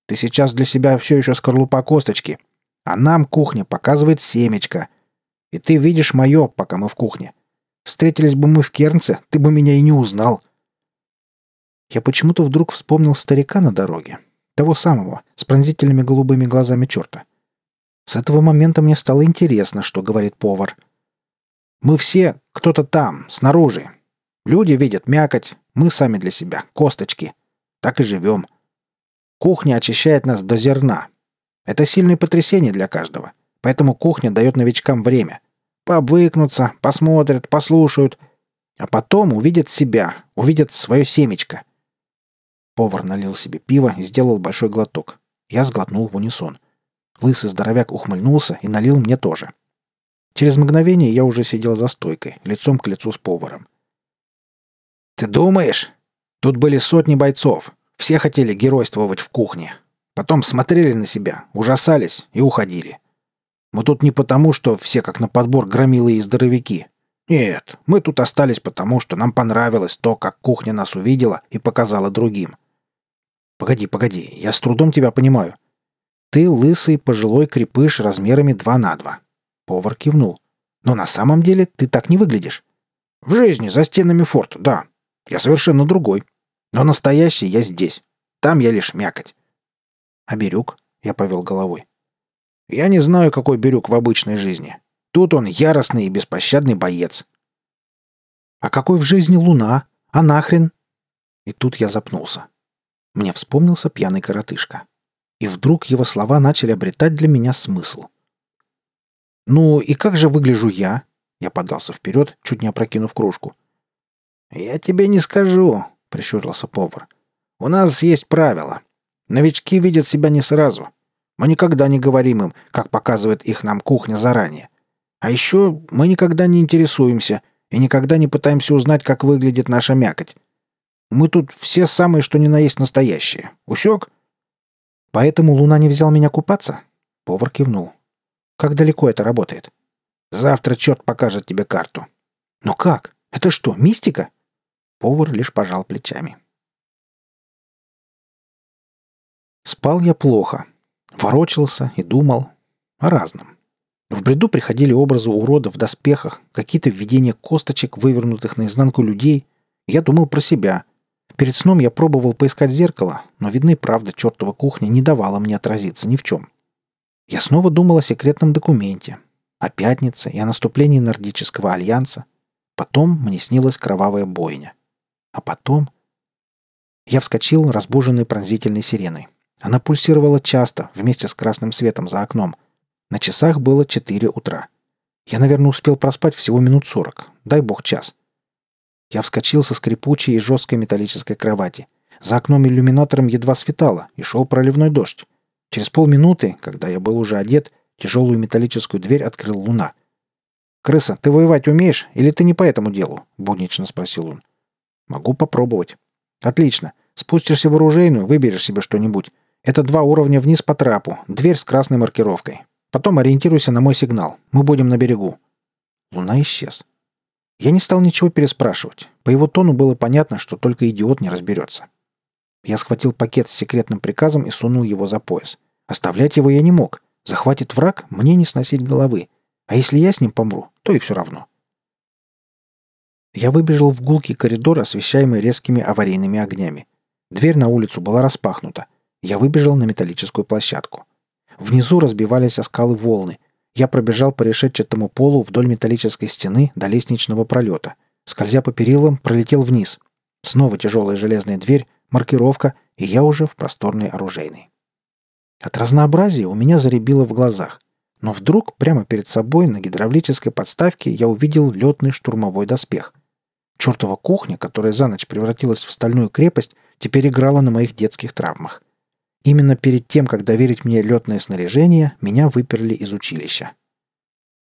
Ты сейчас для себя все еще скорлупа косточки. А нам кухня показывает семечко. И ты видишь мое, пока мы в кухне. Встретились бы мы в Кернце, ты бы меня и не узнал». Я почему-то вдруг вспомнил старика на дороге. Того самого, с пронзительными голубыми глазами черта. С этого момента мне стало интересно, что говорит повар. «Мы все кто-то там, снаружи. Люди видят мякоть, мы сами для себя, косточки. Так и живем. Кухня очищает нас до зерна. Это сильное потрясение для каждого. Поэтому кухня дает новичкам время. Пообвыкнутся, посмотрят, послушают. А потом увидят себя, увидят свое семечко. Повар налил себе пиво и сделал большой глоток. Я сглотнул в унисон. Лысый здоровяк ухмыльнулся и налил мне тоже. Через мгновение я уже сидел за стойкой, лицом к лицу с поваром. «Ты думаешь? Тут были сотни бойцов. Все хотели геройствовать в кухне. Потом смотрели на себя, ужасались и уходили. Мы тут не потому, что все как на подбор громилы и здоровяки. Нет, мы тут остались потому, что нам понравилось то, как кухня нас увидела и показала другим. Погоди, погоди, я с трудом тебя понимаю. Ты лысый пожилой крепыш размерами 2 на 2. Повар кивнул. Но на самом деле ты так не выглядишь. В жизни, за стенами форта, да. Я совершенно другой. Но настоящий я здесь. Там я лишь мякоть. А Бирюк? Я повел головой. Я не знаю, какой Бирюк в обычной жизни. Тут он яростный и беспощадный боец. А какой в жизни Луна? А нахрен? И тут я запнулся. Мне вспомнился пьяный коротышка. И вдруг его слова начали обретать для меня смысл. «Ну и как же выгляжу я?» Я подался вперед, чуть не опрокинув кружку. «Я тебе не скажу», — прищурился повар. «У нас есть правило. Новички видят себя не сразу. Мы никогда не говорим им, как показывает их нам кухня заранее. А еще мы никогда не интересуемся и никогда не пытаемся узнать, как выглядит наша мякоть. Мы тут все самые, что ни на есть настоящие. Усек?» «Поэтому Луна не взял меня купаться?» Повар кивнул. «Как далеко это работает?» «Завтра черт покажет тебе карту». «Но как? Это что, мистика?» Повар лишь пожал плечами. Спал я плохо. Ворочался и думал о разном. В бреду приходили образы уродов в доспехах, какие-то видения косточек, вывернутых наизнанку людей. Я думал про себя. Перед сном я пробовал поискать зеркало, но, видно и правда, чертова кухня не давала мне отразиться ни в чем. Я снова думал о секретном документе, о пятнице и о наступлении Нордического альянса. Потом мне снилась кровавая бойня. А потом... Я вскочил, разбуженный пронзительной сиреной. Она пульсировала часто, вместе с красным светом за окном. На часах было 4 утра. Я, наверное, успел проспать всего минут сорок. Дай бог час. Я вскочил со скрипучей и жесткой металлической кровати. За окном иллюминатором едва светало, и шел проливной дождь. Через полминуты, когда я был уже одет, тяжелую металлическую дверь открыл луна. «Крыса, ты воевать умеешь, или ты не по этому делу?» — буднично спросил он. Могу попробовать. Отлично. Спустишься в оружейную, выберешь себе что-нибудь. Это два уровня вниз по трапу, дверь с красной маркировкой. Потом ориентируйся на мой сигнал. Мы будем на берегу. Луна исчез. Я не стал ничего переспрашивать. По его тону было понятно, что только идиот не разберется. Я схватил пакет с секретным приказом и сунул его за пояс. Оставлять его я не мог. Захватит враг, мне не сносить головы. А если я с ним помру, то и все равно. Я выбежал в гулкий коридор, освещаемый резкими аварийными огнями. Дверь на улицу была распахнута. Я выбежал на металлическую площадку. Внизу разбивались о скалы волны. Я пробежал по решетчатому полу вдоль металлической стены до лестничного пролета. Скользя по перилам, пролетел вниз. Снова тяжелая железная дверь, маркировка, и я уже в просторной оружейной. От разнообразия у меня заребило в глазах. Но вдруг прямо перед собой на гидравлической подставке я увидел летный штурмовой доспех. Чертова кухня, которая за ночь превратилась в стальную крепость, теперь играла на моих детских травмах. Именно перед тем, как доверить мне летное снаряжение, меня выперли из училища.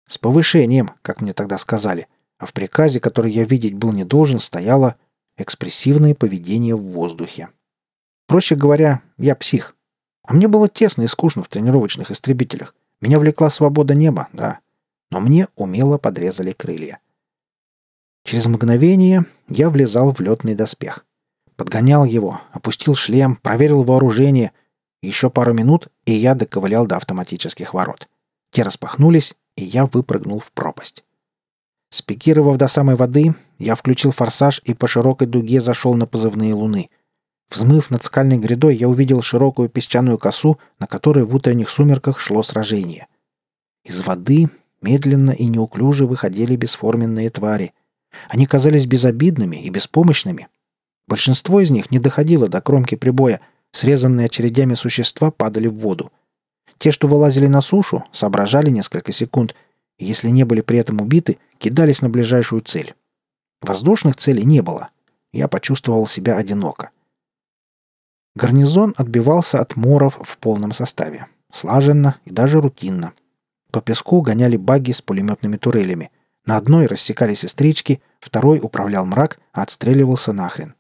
С повышением, как мне тогда сказали, а в приказе, который я видеть был не должен, стояло экспрессивное поведение в воздухе. Проще говоря, я псих. А мне было тесно и скучно в тренировочных истребителях. Меня влекла свобода неба, да. Но мне умело подрезали крылья. Через мгновение я влезал в летный доспех. Подгонял его, опустил шлем, проверил вооружение. Еще пару минут, и я доковылял до автоматических ворот. Те распахнулись, и я выпрыгнул в пропасть. Спикировав до самой воды, я включил форсаж и по широкой дуге зашел на позывные луны. Взмыв над скальной грядой, я увидел широкую песчаную косу, на которой в утренних сумерках шло сражение. Из воды медленно и неуклюже выходили бесформенные твари. Они казались безобидными и беспомощными — Большинство из них не доходило до кромки прибоя, срезанные очередями существа падали в воду. Те, что вылазили на сушу, соображали несколько секунд, и если не были при этом убиты, кидались на ближайшую цель. Воздушных целей не было. Я почувствовал себя одиноко. Гарнизон отбивался от моров в полном составе. Слаженно и даже рутинно. По песку гоняли багги с пулеметными турелями. На одной рассекались сестрички, второй управлял мрак, а отстреливался нахрен.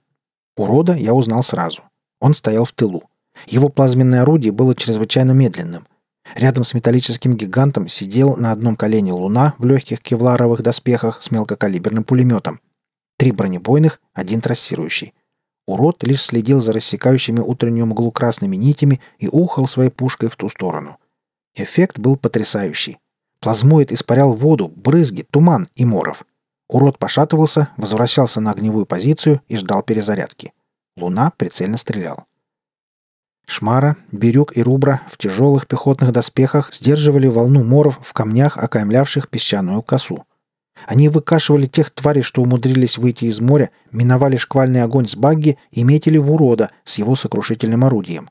Урода я узнал сразу. Он стоял в тылу. Его плазменное орудие было чрезвычайно медленным. Рядом с металлическим гигантом сидел на одном колене Луна в легких кевларовых доспехах с мелкокалиберным пулеметом. Три бронебойных, один трассирующий. Урод лишь следил за рассекающими утреннюю мглу красными нитями и ухал своей пушкой в ту сторону. Эффект был потрясающий. Плазмоид испарял воду, брызги, туман и моров. Урод пошатывался, возвращался на огневую позицию и ждал перезарядки. Луна прицельно стрелял. Шмара, Бирюк и Рубра в тяжелых пехотных доспехах сдерживали волну моров в камнях, окаймлявших песчаную косу. Они выкашивали тех тварей, что умудрились выйти из моря, миновали шквальный огонь с багги и метили в урода с его сокрушительным орудием.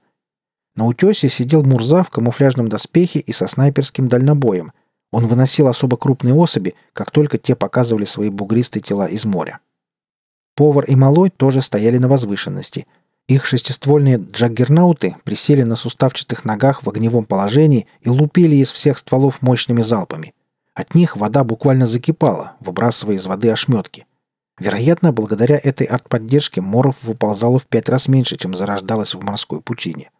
На утесе сидел Мурза в камуфляжном доспехе и со снайперским дальнобоем, он выносил особо крупные особи, как только те показывали свои бугристые тела из моря. Повар и малой тоже стояли на возвышенности. Их шестиствольные джаггернауты присели на суставчатых ногах в огневом положении и лупили из всех стволов мощными залпами. От них вода буквально закипала, выбрасывая из воды ошметки. Вероятно, благодаря этой артподдержке моров выползало в пять раз меньше, чем зарождалось в морской пучине.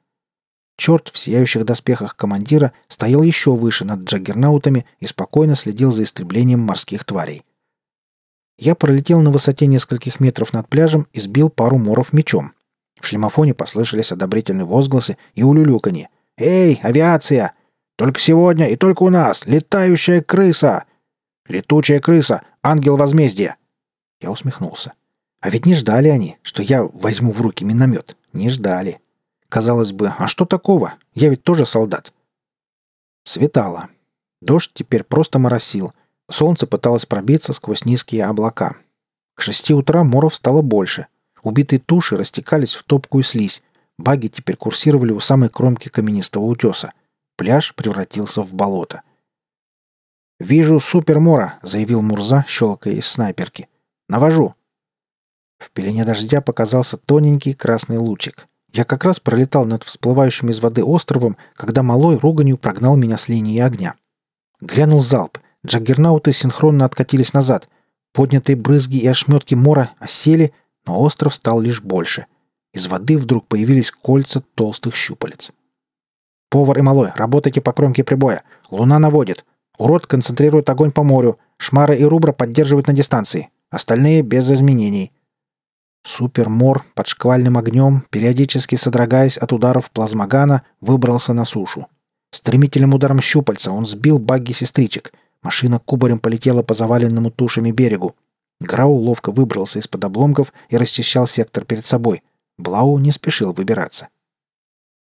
Черт в сияющих доспехах командира стоял еще выше над джаггернаутами и спокойно следил за истреблением морских тварей. Я пролетел на высоте нескольких метров над пляжем и сбил пару моров мечом. В шлемофоне послышались одобрительные возгласы и улюлюканье. «Эй, авиация! Только сегодня и только у нас! Летающая крыса! Летучая крыса! Ангел возмездия!» Я усмехнулся. А ведь не ждали они, что я возьму в руки миномет. Не ждали. Казалось бы, а что такого? Я ведь тоже солдат. Светало. Дождь теперь просто моросил. Солнце пыталось пробиться сквозь низкие облака. К шести утра моров стало больше. Убитые туши растекались в топкую слизь. Баги теперь курсировали у самой кромки каменистого утеса. Пляж превратился в болото. «Вижу супермора», — заявил Мурза, щелкая из снайперки. «Навожу». В пелене дождя показался тоненький красный лучик. Я как раз пролетал над всплывающим из воды островом, когда малой руганью прогнал меня с линии огня. Грянул залп. Джаггернауты синхронно откатились назад. Поднятые брызги и ошметки мора осели, но остров стал лишь больше. Из воды вдруг появились кольца толстых щупалец. «Повар и малой, работайте по кромке прибоя. Луна наводит. Урод концентрирует огонь по морю. Шмара и Рубра поддерживают на дистанции. Остальные без изменений. Супермор под шквальным огнем, периодически содрогаясь от ударов плазмогана, выбрался на сушу. Стремительным ударом щупальца он сбил багги сестричек. Машина кубарем полетела по заваленному тушами берегу. Грау ловко выбрался из-под обломков и расчищал сектор перед собой. Блау не спешил выбираться.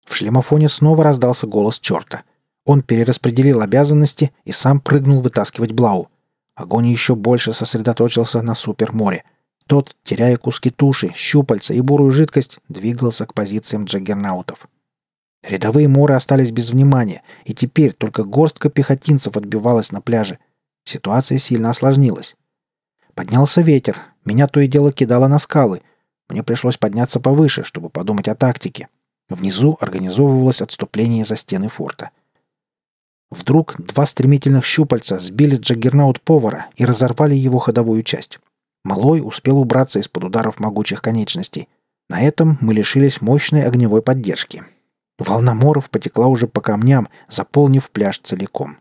В шлемофоне снова раздался голос черта. Он перераспределил обязанности и сам прыгнул вытаскивать Блау. Огонь еще больше сосредоточился на суперморе. Тот, теряя куски туши, щупальца и бурую жидкость, двигался к позициям джаггернаутов. Рядовые моры остались без внимания, и теперь только горстка пехотинцев отбивалась на пляже. Ситуация сильно осложнилась. Поднялся ветер, меня то и дело кидало на скалы. Мне пришлось подняться повыше, чтобы подумать о тактике. Внизу организовывалось отступление за стены форта. Вдруг два стремительных щупальца сбили джаггернаут повара и разорвали его ходовую часть. Малой успел убраться из-под ударов могучих конечностей. На этом мы лишились мощной огневой поддержки. Волна моров потекла уже по камням, заполнив пляж целиком.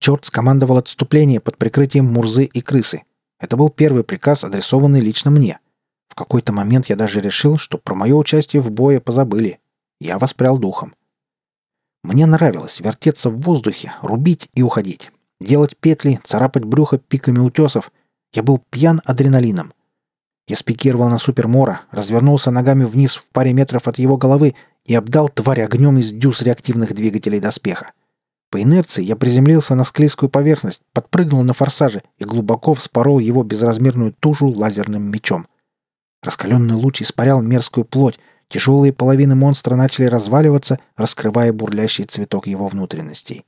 Черт скомандовал отступление под прикрытием Мурзы и крысы. Это был первый приказ, адресованный лично мне. В какой-то момент я даже решил, что про мое участие в бое позабыли. Я воспрял духом. Мне нравилось вертеться в воздухе, рубить и уходить. Делать петли, царапать брюхо пиками утесов. Я был пьян адреналином. Я спикировал на супермора, развернулся ногами вниз в паре метров от его головы и обдал тварь огнем из дюз реактивных двигателей доспеха. По инерции я приземлился на склизкую поверхность, подпрыгнул на форсаже и глубоко вспорол его безразмерную тушу лазерным мечом. Раскаленный луч испарял мерзкую плоть, тяжелые половины монстра начали разваливаться, раскрывая бурлящий цветок его внутренностей.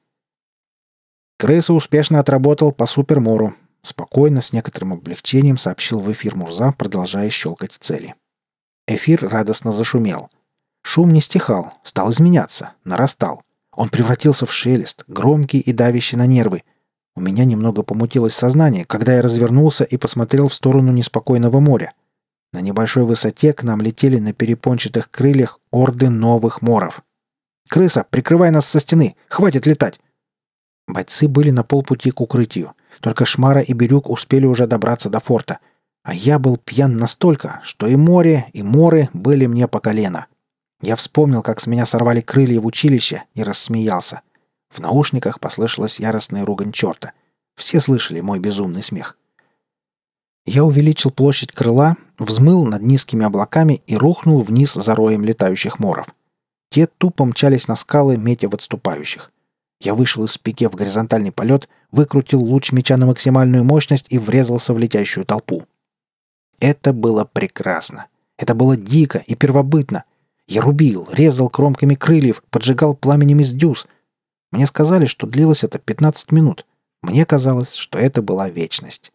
Крыса успешно отработал по супермору. Спокойно, с некоторым облегчением сообщил в эфир Мурза, продолжая щелкать цели. Эфир радостно зашумел — Шум не стихал, стал изменяться, нарастал. Он превратился в шелест, громкий и давящий на нервы. У меня немного помутилось сознание, когда я развернулся и посмотрел в сторону неспокойного моря. На небольшой высоте к нам летели на перепончатых крыльях орды новых моров. «Крыса, прикрывай нас со стены! Хватит летать!» Бойцы были на полпути к укрытию. Только Шмара и Бирюк успели уже добраться до форта. А я был пьян настолько, что и море, и моры были мне по колено. Я вспомнил, как с меня сорвали крылья в училище, и рассмеялся. В наушниках послышалась яростная ругань черта. Все слышали мой безумный смех. Я увеличил площадь крыла, взмыл над низкими облаками и рухнул вниз за роем летающих моров. Те тупо мчались на скалы, метя в отступающих. Я вышел из пике в горизонтальный полет, выкрутил луч меча на максимальную мощность и врезался в летящую толпу. Это было прекрасно. Это было дико и первобытно — я рубил, резал кромками крыльев, поджигал пламенем из дюз. Мне сказали, что длилось это 15 минут. Мне казалось, что это была вечность.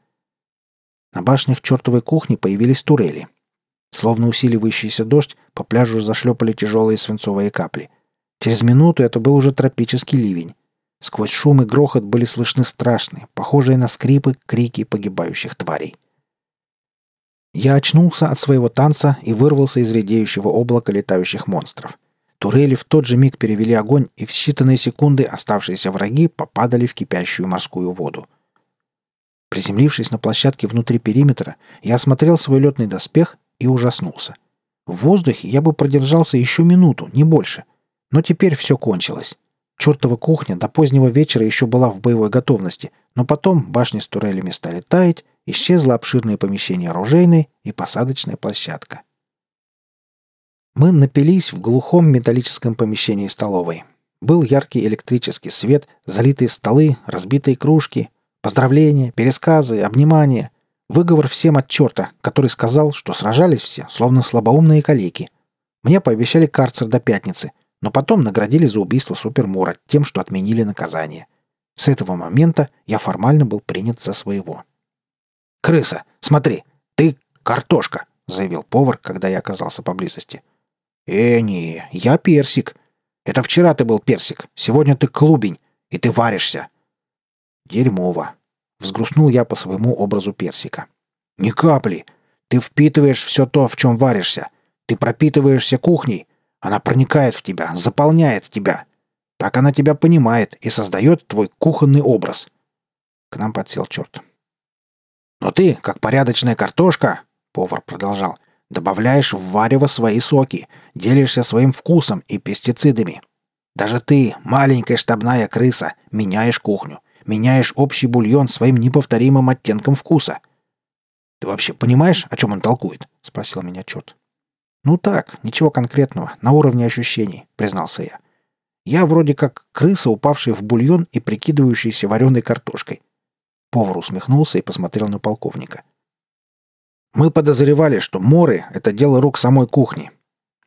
На башнях чертовой кухни появились турели. Словно усиливающийся дождь, по пляжу зашлепали тяжелые свинцовые капли. Через минуту это был уже тропический ливень. Сквозь шум и грохот были слышны страшные, похожие на скрипы, крики погибающих тварей. Я очнулся от своего танца и вырвался из редеющего облака летающих монстров. Турели в тот же миг перевели огонь, и в считанные секунды оставшиеся враги попадали в кипящую морскую воду. Приземлившись на площадке внутри периметра, я осмотрел свой летный доспех и ужаснулся. В воздухе я бы продержался еще минуту, не больше. Но теперь все кончилось. Чертова кухня до позднего вечера еще была в боевой готовности, но потом башни с турелями стали таять, Исчезло обширное помещение оружейной и посадочная площадка. Мы напились в глухом металлическом помещении столовой. Был яркий электрический свет, залитые столы, разбитые кружки, поздравления, пересказы, обнимания. Выговор всем от черта, который сказал, что сражались все, словно слабоумные калеки. Мне пообещали карцер до пятницы, но потом наградили за убийство Супермура тем, что отменили наказание. С этого момента я формально был принят за своего. «Крыса, смотри, ты картошка», — заявил повар, когда я оказался поблизости. «Э, не, я персик. Это вчера ты был персик, сегодня ты клубень, и ты варишься». «Дерьмово», — взгрустнул я по своему образу персика. «Ни капли. Ты впитываешь все то, в чем варишься. Ты пропитываешься кухней. Она проникает в тебя, заполняет тебя. Так она тебя понимает и создает твой кухонный образ». К нам подсел черт. «Но ты, как порядочная картошка», — повар продолжал, — «добавляешь в варево свои соки, делишься своим вкусом и пестицидами. Даже ты, маленькая штабная крыса, меняешь кухню, меняешь общий бульон своим неповторимым оттенком вкуса. «Ты вообще понимаешь, о чем он толкует?» — спросил меня черт. «Ну так, ничего конкретного, на уровне ощущений», — признался я. «Я вроде как крыса, упавшая в бульон и прикидывающаяся вареной картошкой». Повар усмехнулся и посмотрел на полковника. «Мы подозревали, что моры — это дело рук самой кухни.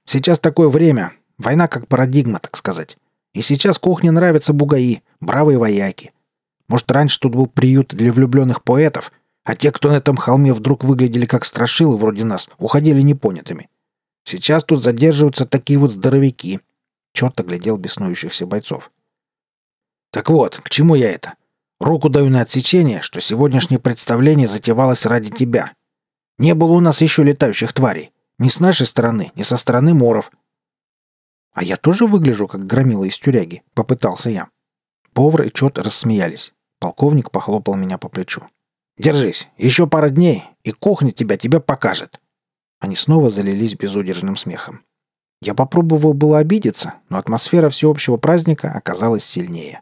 Сейчас такое время, война как парадигма, так сказать. И сейчас кухне нравятся бугаи, бравые вояки. Может, раньше тут был приют для влюбленных поэтов, а те, кто на этом холме вдруг выглядели как страшилы вроде нас, уходили непонятыми. Сейчас тут задерживаются такие вот здоровяки. Черт оглядел беснующихся бойцов. Так вот, к чему я это? Руку даю на отсечение, что сегодняшнее представление затевалось ради тебя. Не было у нас еще летающих тварей. Ни с нашей стороны, ни со стороны моров. А я тоже выгляжу, как громила из тюряги, попытался я. Повар и черт рассмеялись. Полковник похлопал меня по плечу. «Держись, еще пара дней, и кухня тебя тебе покажет». Они снова залились безудержным смехом. Я попробовал было обидеться, но атмосфера всеобщего праздника оказалась сильнее.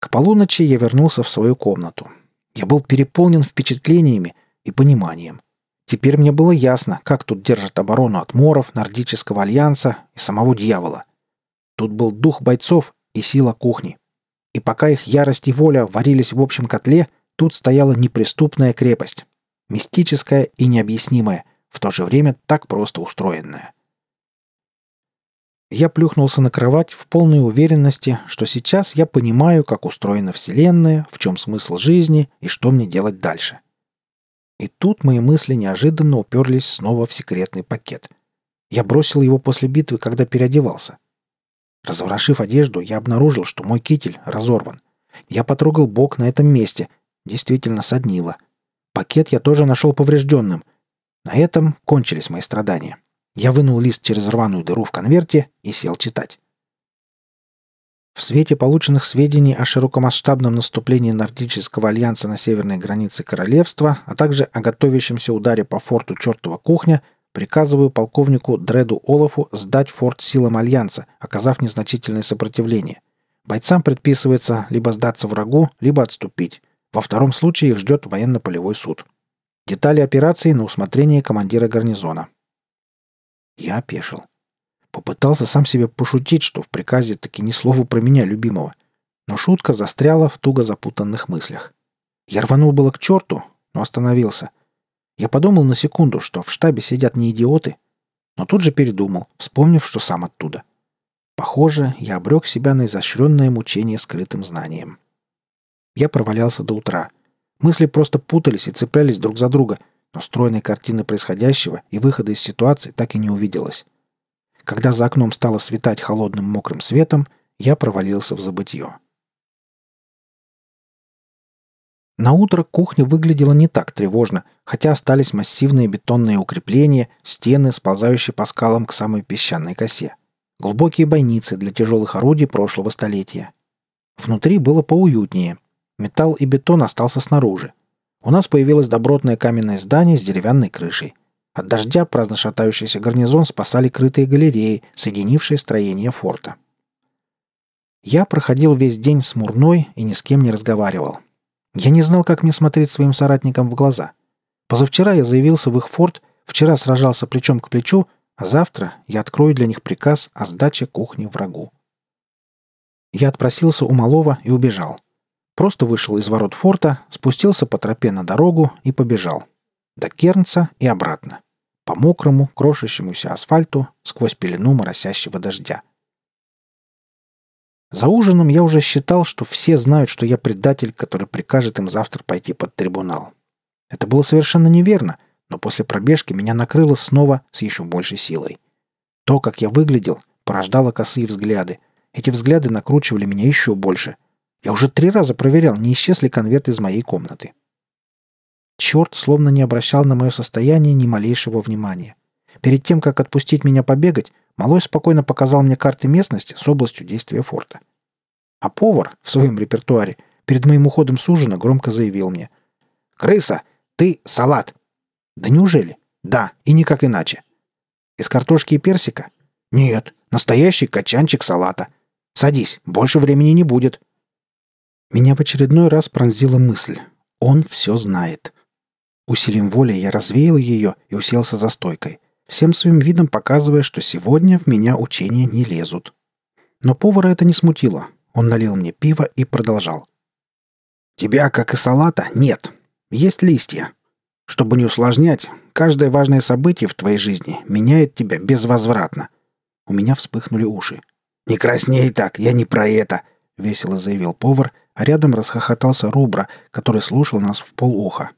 К полуночи я вернулся в свою комнату. Я был переполнен впечатлениями и пониманием. Теперь мне было ясно, как тут держат оборону от моров, нордического альянса и самого дьявола. Тут был дух бойцов и сила кухни. И пока их ярость и воля варились в общем котле, тут стояла неприступная крепость. Мистическая и необъяснимая, в то же время так просто устроенная. Я плюхнулся на кровать в полной уверенности, что сейчас я понимаю, как устроена Вселенная, в чем смысл жизни и что мне делать дальше. И тут мои мысли неожиданно уперлись снова в секретный пакет. Я бросил его после битвы, когда переодевался. Разворошив одежду, я обнаружил, что мой китель разорван. Я потрогал бок на этом месте. Действительно соднило. Пакет я тоже нашел поврежденным. На этом кончились мои страдания. Я вынул лист через рваную дыру в конверте и сел читать. В свете полученных сведений о широкомасштабном наступлении Нордического альянса на северной границе королевства, а также о готовящемся ударе по форту Чертова кухня, Приказываю полковнику Дреду Олафу сдать форт силам Альянса, оказав незначительное сопротивление. Бойцам предписывается либо сдаться врагу, либо отступить. Во втором случае их ждет военно-полевой суд. Детали операции на усмотрение командира гарнизона. Я опешил. Попытался сам себе пошутить, что в приказе таки ни слова про меня, любимого. Но шутка застряла в туго запутанных мыслях. Я рванул было к черту, но остановился – я подумал на секунду, что в штабе сидят не идиоты, но тут же передумал, вспомнив, что сам оттуда. Похоже, я обрек себя на изощренное мучение скрытым знанием. Я провалялся до утра. Мысли просто путались и цеплялись друг за друга, но стройной картины происходящего и выхода из ситуации так и не увиделось. Когда за окном стало светать холодным мокрым светом, я провалился в забытье. На утро кухня выглядела не так тревожно, хотя остались массивные бетонные укрепления, стены, сползающие по скалам к самой песчаной косе. Глубокие бойницы для тяжелых орудий прошлого столетия. Внутри было поуютнее. Металл и бетон остался снаружи. У нас появилось добротное каменное здание с деревянной крышей. От дождя праздно шатающийся гарнизон спасали крытые галереи, соединившие строение форта. Я проходил весь день смурной и ни с кем не разговаривал. Я не знал, как мне смотреть своим соратникам в глаза. Позавчера я заявился в их форт, вчера сражался плечом к плечу, а завтра я открою для них приказ о сдаче кухни врагу. Я отпросился у малого и убежал. Просто вышел из ворот форта, спустился по тропе на дорогу и побежал. До Кернца и обратно. По мокрому, крошащемуся асфальту, сквозь пелену моросящего дождя. За ужином я уже считал, что все знают, что я предатель, который прикажет им завтра пойти под трибунал. Это было совершенно неверно, но после пробежки меня накрыло снова с еще большей силой. То, как я выглядел, порождало косые взгляды. Эти взгляды накручивали меня еще больше. Я уже три раза проверял, не исчез ли конверт из моей комнаты. Черт словно не обращал на мое состояние ни малейшего внимания. Перед тем, как отпустить меня побегать, Малой спокойно показал мне карты местности с областью действия форта. А повар в своем репертуаре перед моим уходом с ужина громко заявил мне Крыса! Ты салат!» «Да неужели?» «Да, и никак иначе». «Из картошки и персика?» «Нет, настоящий качанчик салата. Садись, больше времени не будет». Меня в очередной раз пронзила мысль. Он все знает. Усилием воли я развеял ее и уселся за стойкой, всем своим видом показывая, что сегодня в меня учения не лезут. Но повара это не смутило. Он налил мне пиво и продолжал. «Тебя, как и салата, нет. Есть листья. Чтобы не усложнять, каждое важное событие в твоей жизни меняет тебя безвозвратно. У меня вспыхнули уши. «Не красней так, я не про это!» — весело заявил повар, а рядом расхохотался Рубра, который слушал нас в полуха.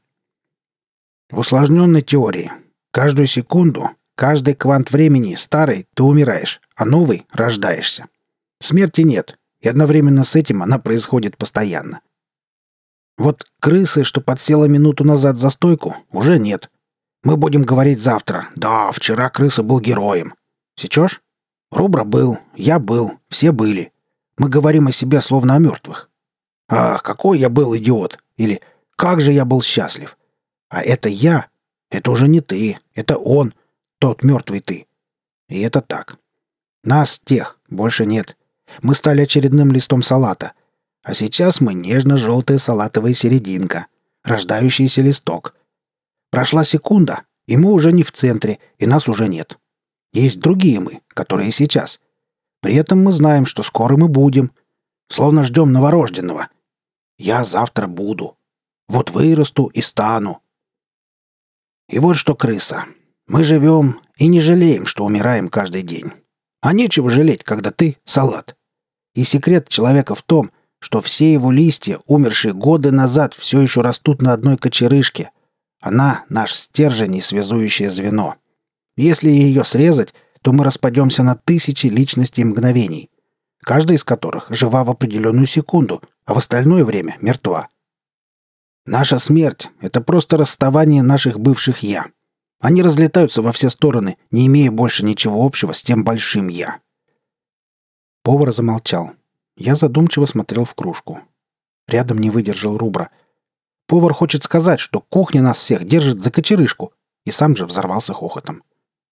В усложненной теории. Каждую секунду, каждый квант времени старый ты умираешь, а новый рождаешься. Смерти нет, и одновременно с этим она происходит постоянно. Вот крысы, что подсела минуту назад за стойку, уже нет. Мы будем говорить завтра. Да, вчера крыса был героем. Сечешь? Рубра был, я был, все были. Мы говорим о себе словно о мертвых. Ах, какой я был идиот! Или как же я был счастлив! А это я, это уже не ты, это он, тот мертвый ты. И это так. Нас, тех, больше нет. Мы стали очередным листом салата. А сейчас мы нежно-желтая салатовая серединка, рождающийся листок. Прошла секунда, и мы уже не в центре, и нас уже нет. Есть другие мы, которые сейчас. При этом мы знаем, что скоро мы будем. Словно ждем новорожденного. Я завтра буду. Вот вырасту и стану. И вот что, крыса. Мы живем и не жалеем, что умираем каждый день. А нечего жалеть, когда ты — салат. И секрет человека в том, что все его листья, умершие годы назад, все еще растут на одной кочерышке. Она — наш стержень и связующее звено. Если ее срезать, то мы распадемся на тысячи личностей мгновений, каждая из которых жива в определенную секунду, а в остальное время мертва. Наша смерть — это просто расставание наших бывших «я». Они разлетаются во все стороны, не имея больше ничего общего с тем большим «я». Повар замолчал. Я задумчиво смотрел в кружку. Рядом не выдержал рубра. Повар хочет сказать, что кухня нас всех держит за кочерышку, и сам же взорвался хохотом.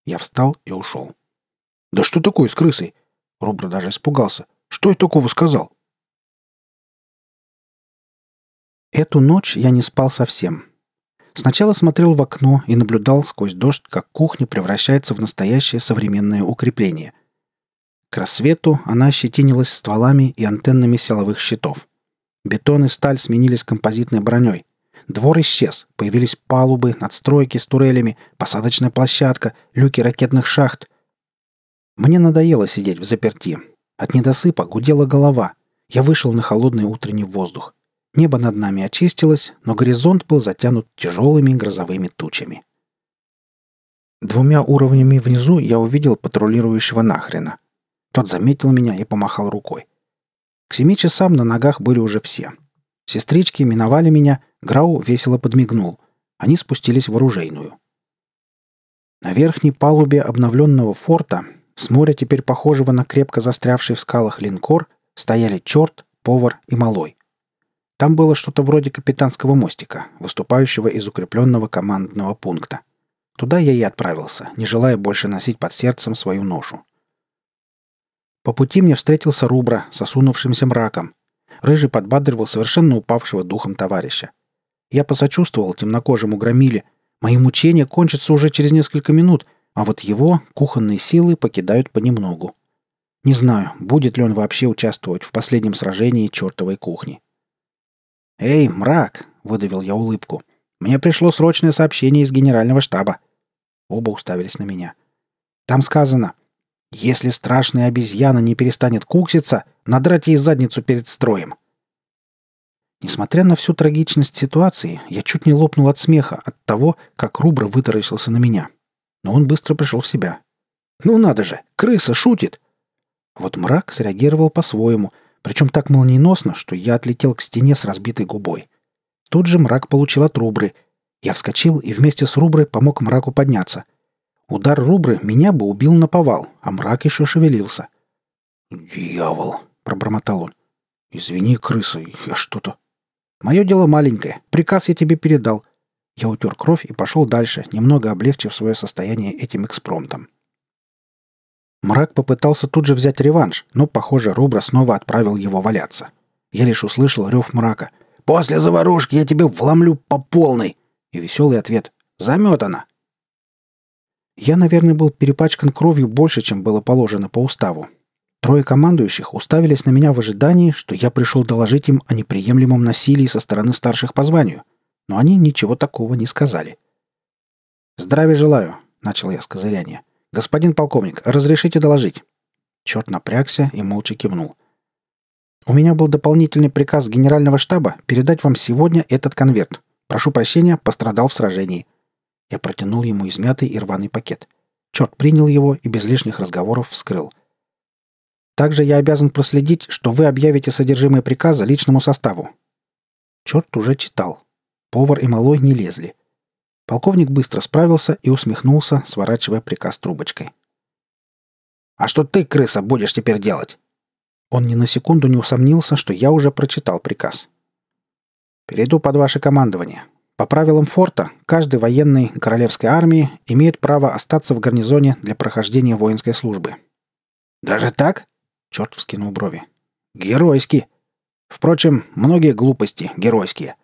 Я встал и ушел. «Да что такое с крысой?» Рубра даже испугался. «Что я такого сказал?» Эту ночь я не спал совсем. Сначала смотрел в окно и наблюдал сквозь дождь, как кухня превращается в настоящее современное укрепление. К рассвету она ощетинилась стволами и антеннами силовых щитов. Бетон и сталь сменились композитной броней. Двор исчез. Появились палубы, надстройки с турелями, посадочная площадка, люки ракетных шахт. Мне надоело сидеть в заперти. От недосыпа гудела голова. Я вышел на холодный утренний воздух. Небо над нами очистилось, но горизонт был затянут тяжелыми грозовыми тучами. Двумя уровнями внизу я увидел патрулирующего нахрена. Тот заметил меня и помахал рукой. К семи часам на ногах были уже все. Сестрички миновали меня, Грау весело подмигнул. Они спустились в оружейную. На верхней палубе обновленного форта, с моря теперь похожего на крепко застрявший в скалах линкор, стояли черт, повар и малой. Там было что-то вроде капитанского мостика, выступающего из укрепленного командного пункта. Туда я и отправился, не желая больше носить под сердцем свою ношу. По пути мне встретился Рубра с осунувшимся мраком. Рыжий подбадривал совершенно упавшего духом товарища. Я посочувствовал темнокожему громиле. Мои мучения кончатся уже через несколько минут, а вот его кухонные силы покидают понемногу. Не знаю, будет ли он вообще участвовать в последнем сражении чертовой кухни. «Эй, мрак!» — выдавил я улыбку. «Мне пришло срочное сообщение из генерального штаба». Оба уставились на меня. «Там сказано, если страшная обезьяна не перестанет кукситься, надрать ей задницу перед строем. Несмотря на всю трагичность ситуации, я чуть не лопнул от смеха от того, как Рубра вытаращился на меня. Но он быстро пришел в себя. «Ну надо же! Крыса шутит!» Вот мрак среагировал по-своему, причем так молниеносно, что я отлетел к стене с разбитой губой. Тут же мрак получил от Рубры. Я вскочил и вместе с Руброй помог мраку подняться. Удар Рубры меня бы убил на повал, а мрак еще шевелился. «Дьявол!» — пробормотал он. «Извини, крыса, я что-то Мое дело маленькое. Приказ я тебе передал». Я утер кровь и пошел дальше, немного облегчив свое состояние этим экспромтом. Мрак попытался тут же взять реванш, но, похоже, Рубра снова отправил его валяться. Я лишь услышал рев мрака. «После заварушки я тебе вломлю по полной!» И веселый ответ. «Заметано!» Я, наверное, был перепачкан кровью больше, чем было положено по уставу. Трое командующих уставились на меня в ожидании, что я пришел доложить им о неприемлемом насилии со стороны старших по званию, но они ничего такого не сказали. «Здравия желаю», — начал я с козыряния. «Господин полковник, разрешите доложить?» Черт напрягся и молча кивнул. «У меня был дополнительный приказ генерального штаба передать вам сегодня этот конверт. Прошу прощения, пострадал в сражении». Я протянул ему измятый и рваный пакет. Черт принял его и без лишних разговоров вскрыл. «Также я обязан проследить, что вы объявите содержимое приказа личному составу». Черт уже читал. Повар и малой не лезли. Полковник быстро справился и усмехнулся, сворачивая приказ трубочкой. «А что ты, крыса, будешь теперь делать?» Он ни на секунду не усомнился, что я уже прочитал приказ. «Перейду под ваше командование. По правилам форта, каждый военный королевской армии имеет право остаться в гарнизоне для прохождения воинской службы». «Даже так?» — черт вскинул брови. «Геройски. Впрочем, многие глупости геройские.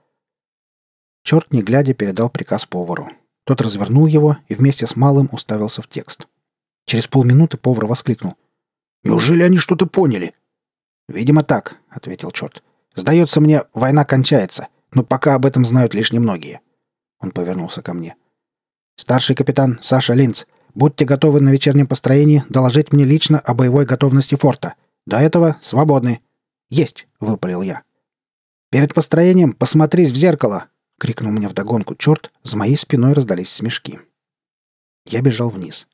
Черт, не глядя, передал приказ повару. Тот развернул его и вместе с малым уставился в текст. Через полминуты повар воскликнул. «Неужели они что-то поняли?» «Видимо, так», — ответил черт. «Сдается мне, война кончается, но пока об этом знают лишь немногие». Он повернулся ко мне. «Старший капитан Саша Линц, будьте готовы на вечернем построении доложить мне лично о боевой готовности форта. До этого свободны». «Есть!» — выпалил я. «Перед построением посмотрись в зеркало!» — крикнул мне вдогонку черт, за моей спиной раздались смешки. Я бежал вниз.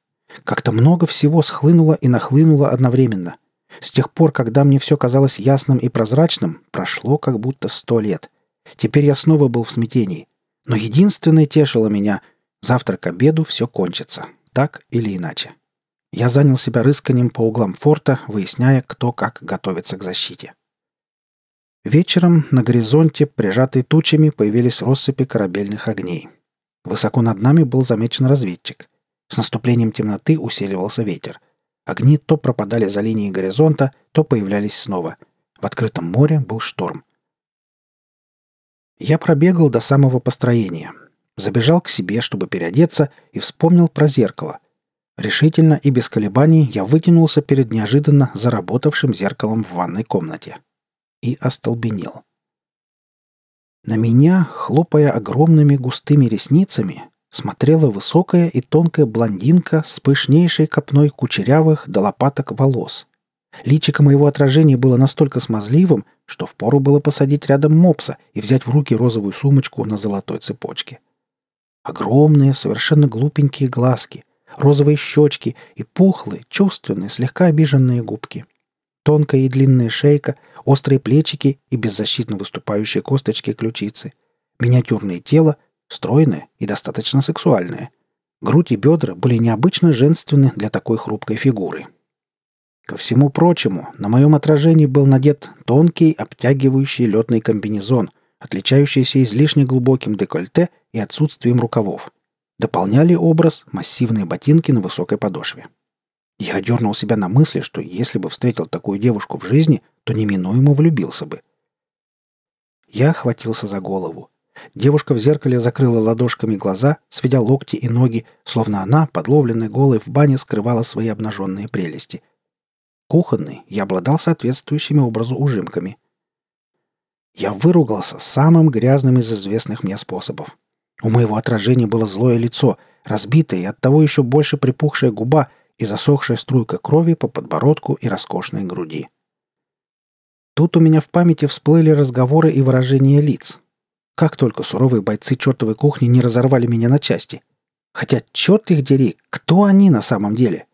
Как-то много всего схлынуло и нахлынуло одновременно. С тех пор, когда мне все казалось ясным и прозрачным, прошло как будто сто лет. Теперь я снова был в смятении. Но единственное тешило меня — завтра к обеду все кончится. Так или иначе. Я занял себя рысканием по углам форта, выясняя, кто как готовится к защите. Вечером на горизонте, прижатые тучами, появились россыпи корабельных огней. Высоко над нами был замечен разведчик. С наступлением темноты усиливался ветер. Огни то пропадали за линией горизонта, то появлялись снова. В открытом море был шторм. Я пробегал до самого построения. Забежал к себе, чтобы переодеться, и вспомнил про зеркало. Решительно и без колебаний я вытянулся перед неожиданно заработавшим зеркалом в ванной комнате и остолбенел. На меня, хлопая огромными густыми ресницами, смотрела высокая и тонкая блондинка с пышнейшей копной кучерявых до лопаток волос. Личико моего отражения было настолько смазливым, что впору было посадить рядом мопса и взять в руки розовую сумочку на золотой цепочке. Огромные, совершенно глупенькие глазки, розовые щечки и пухлые, чувственные, слегка обиженные губки. Тонкая и длинная шейка — острые плечики и беззащитно выступающие косточки ключицы, миниатюрное тело, стройное и достаточно сексуальное. Грудь и бедра были необычно женственны для такой хрупкой фигуры. Ко всему прочему, на моем отражении был надет тонкий, обтягивающий летный комбинезон, отличающийся излишне глубоким декольте и отсутствием рукавов. Дополняли образ массивные ботинки на высокой подошве. Я дернул себя на мысли, что если бы встретил такую девушку в жизни, то неминуемо влюбился бы. Я охватился за голову. Девушка в зеркале закрыла ладошками глаза, сведя локти и ноги, словно она, подловленная голой в бане, скрывала свои обнаженные прелести. Кухонный я обладал соответствующими образу ужимками. Я выругался самым грязным из известных мне способов. У моего отражения было злое лицо, разбитое и оттого еще больше припухшая губа и засохшая струйка крови по подбородку и роскошной груди. Тут у меня в памяти всплыли разговоры и выражения лиц. Как только суровые бойцы чертовой кухни не разорвали меня на части. Хотя, черт их дери, кто они на самом деле?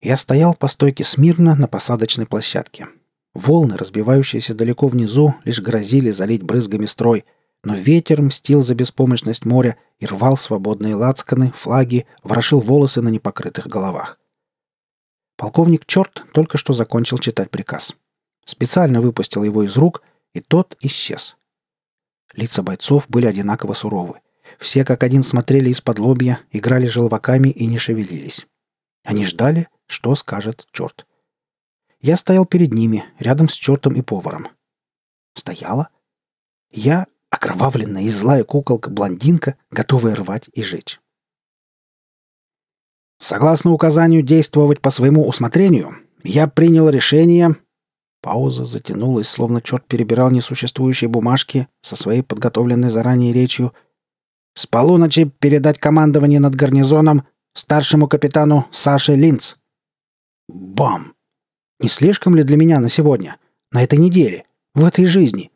Я стоял по стойке смирно на посадочной площадке. Волны, разбивающиеся далеко внизу, лишь грозили залить брызгами строй, но ветер мстил за беспомощность моря и рвал свободные лацканы, флаги, ворошил волосы на непокрытых головах. Полковник Черт только что закончил читать приказ. Специально выпустил его из рук и тот исчез. Лица бойцов были одинаково суровы. Все как один смотрели из-под лобья, играли желваками и не шевелились. Они ждали, что скажет черт. Я стоял перед ними, рядом с чертом и поваром. Стояла. Я — окровавленная и злая куколка-блондинка, готовая рвать и жечь. Согласно указанию действовать по своему усмотрению, я принял решение... Пауза затянулась, словно черт перебирал несуществующие бумажки со своей подготовленной заранее речью. С полуночи передать командование над гарнизоном старшему капитану Саше Линц. Бам! Не слишком ли для меня на сегодня? На этой неделе? В этой жизни?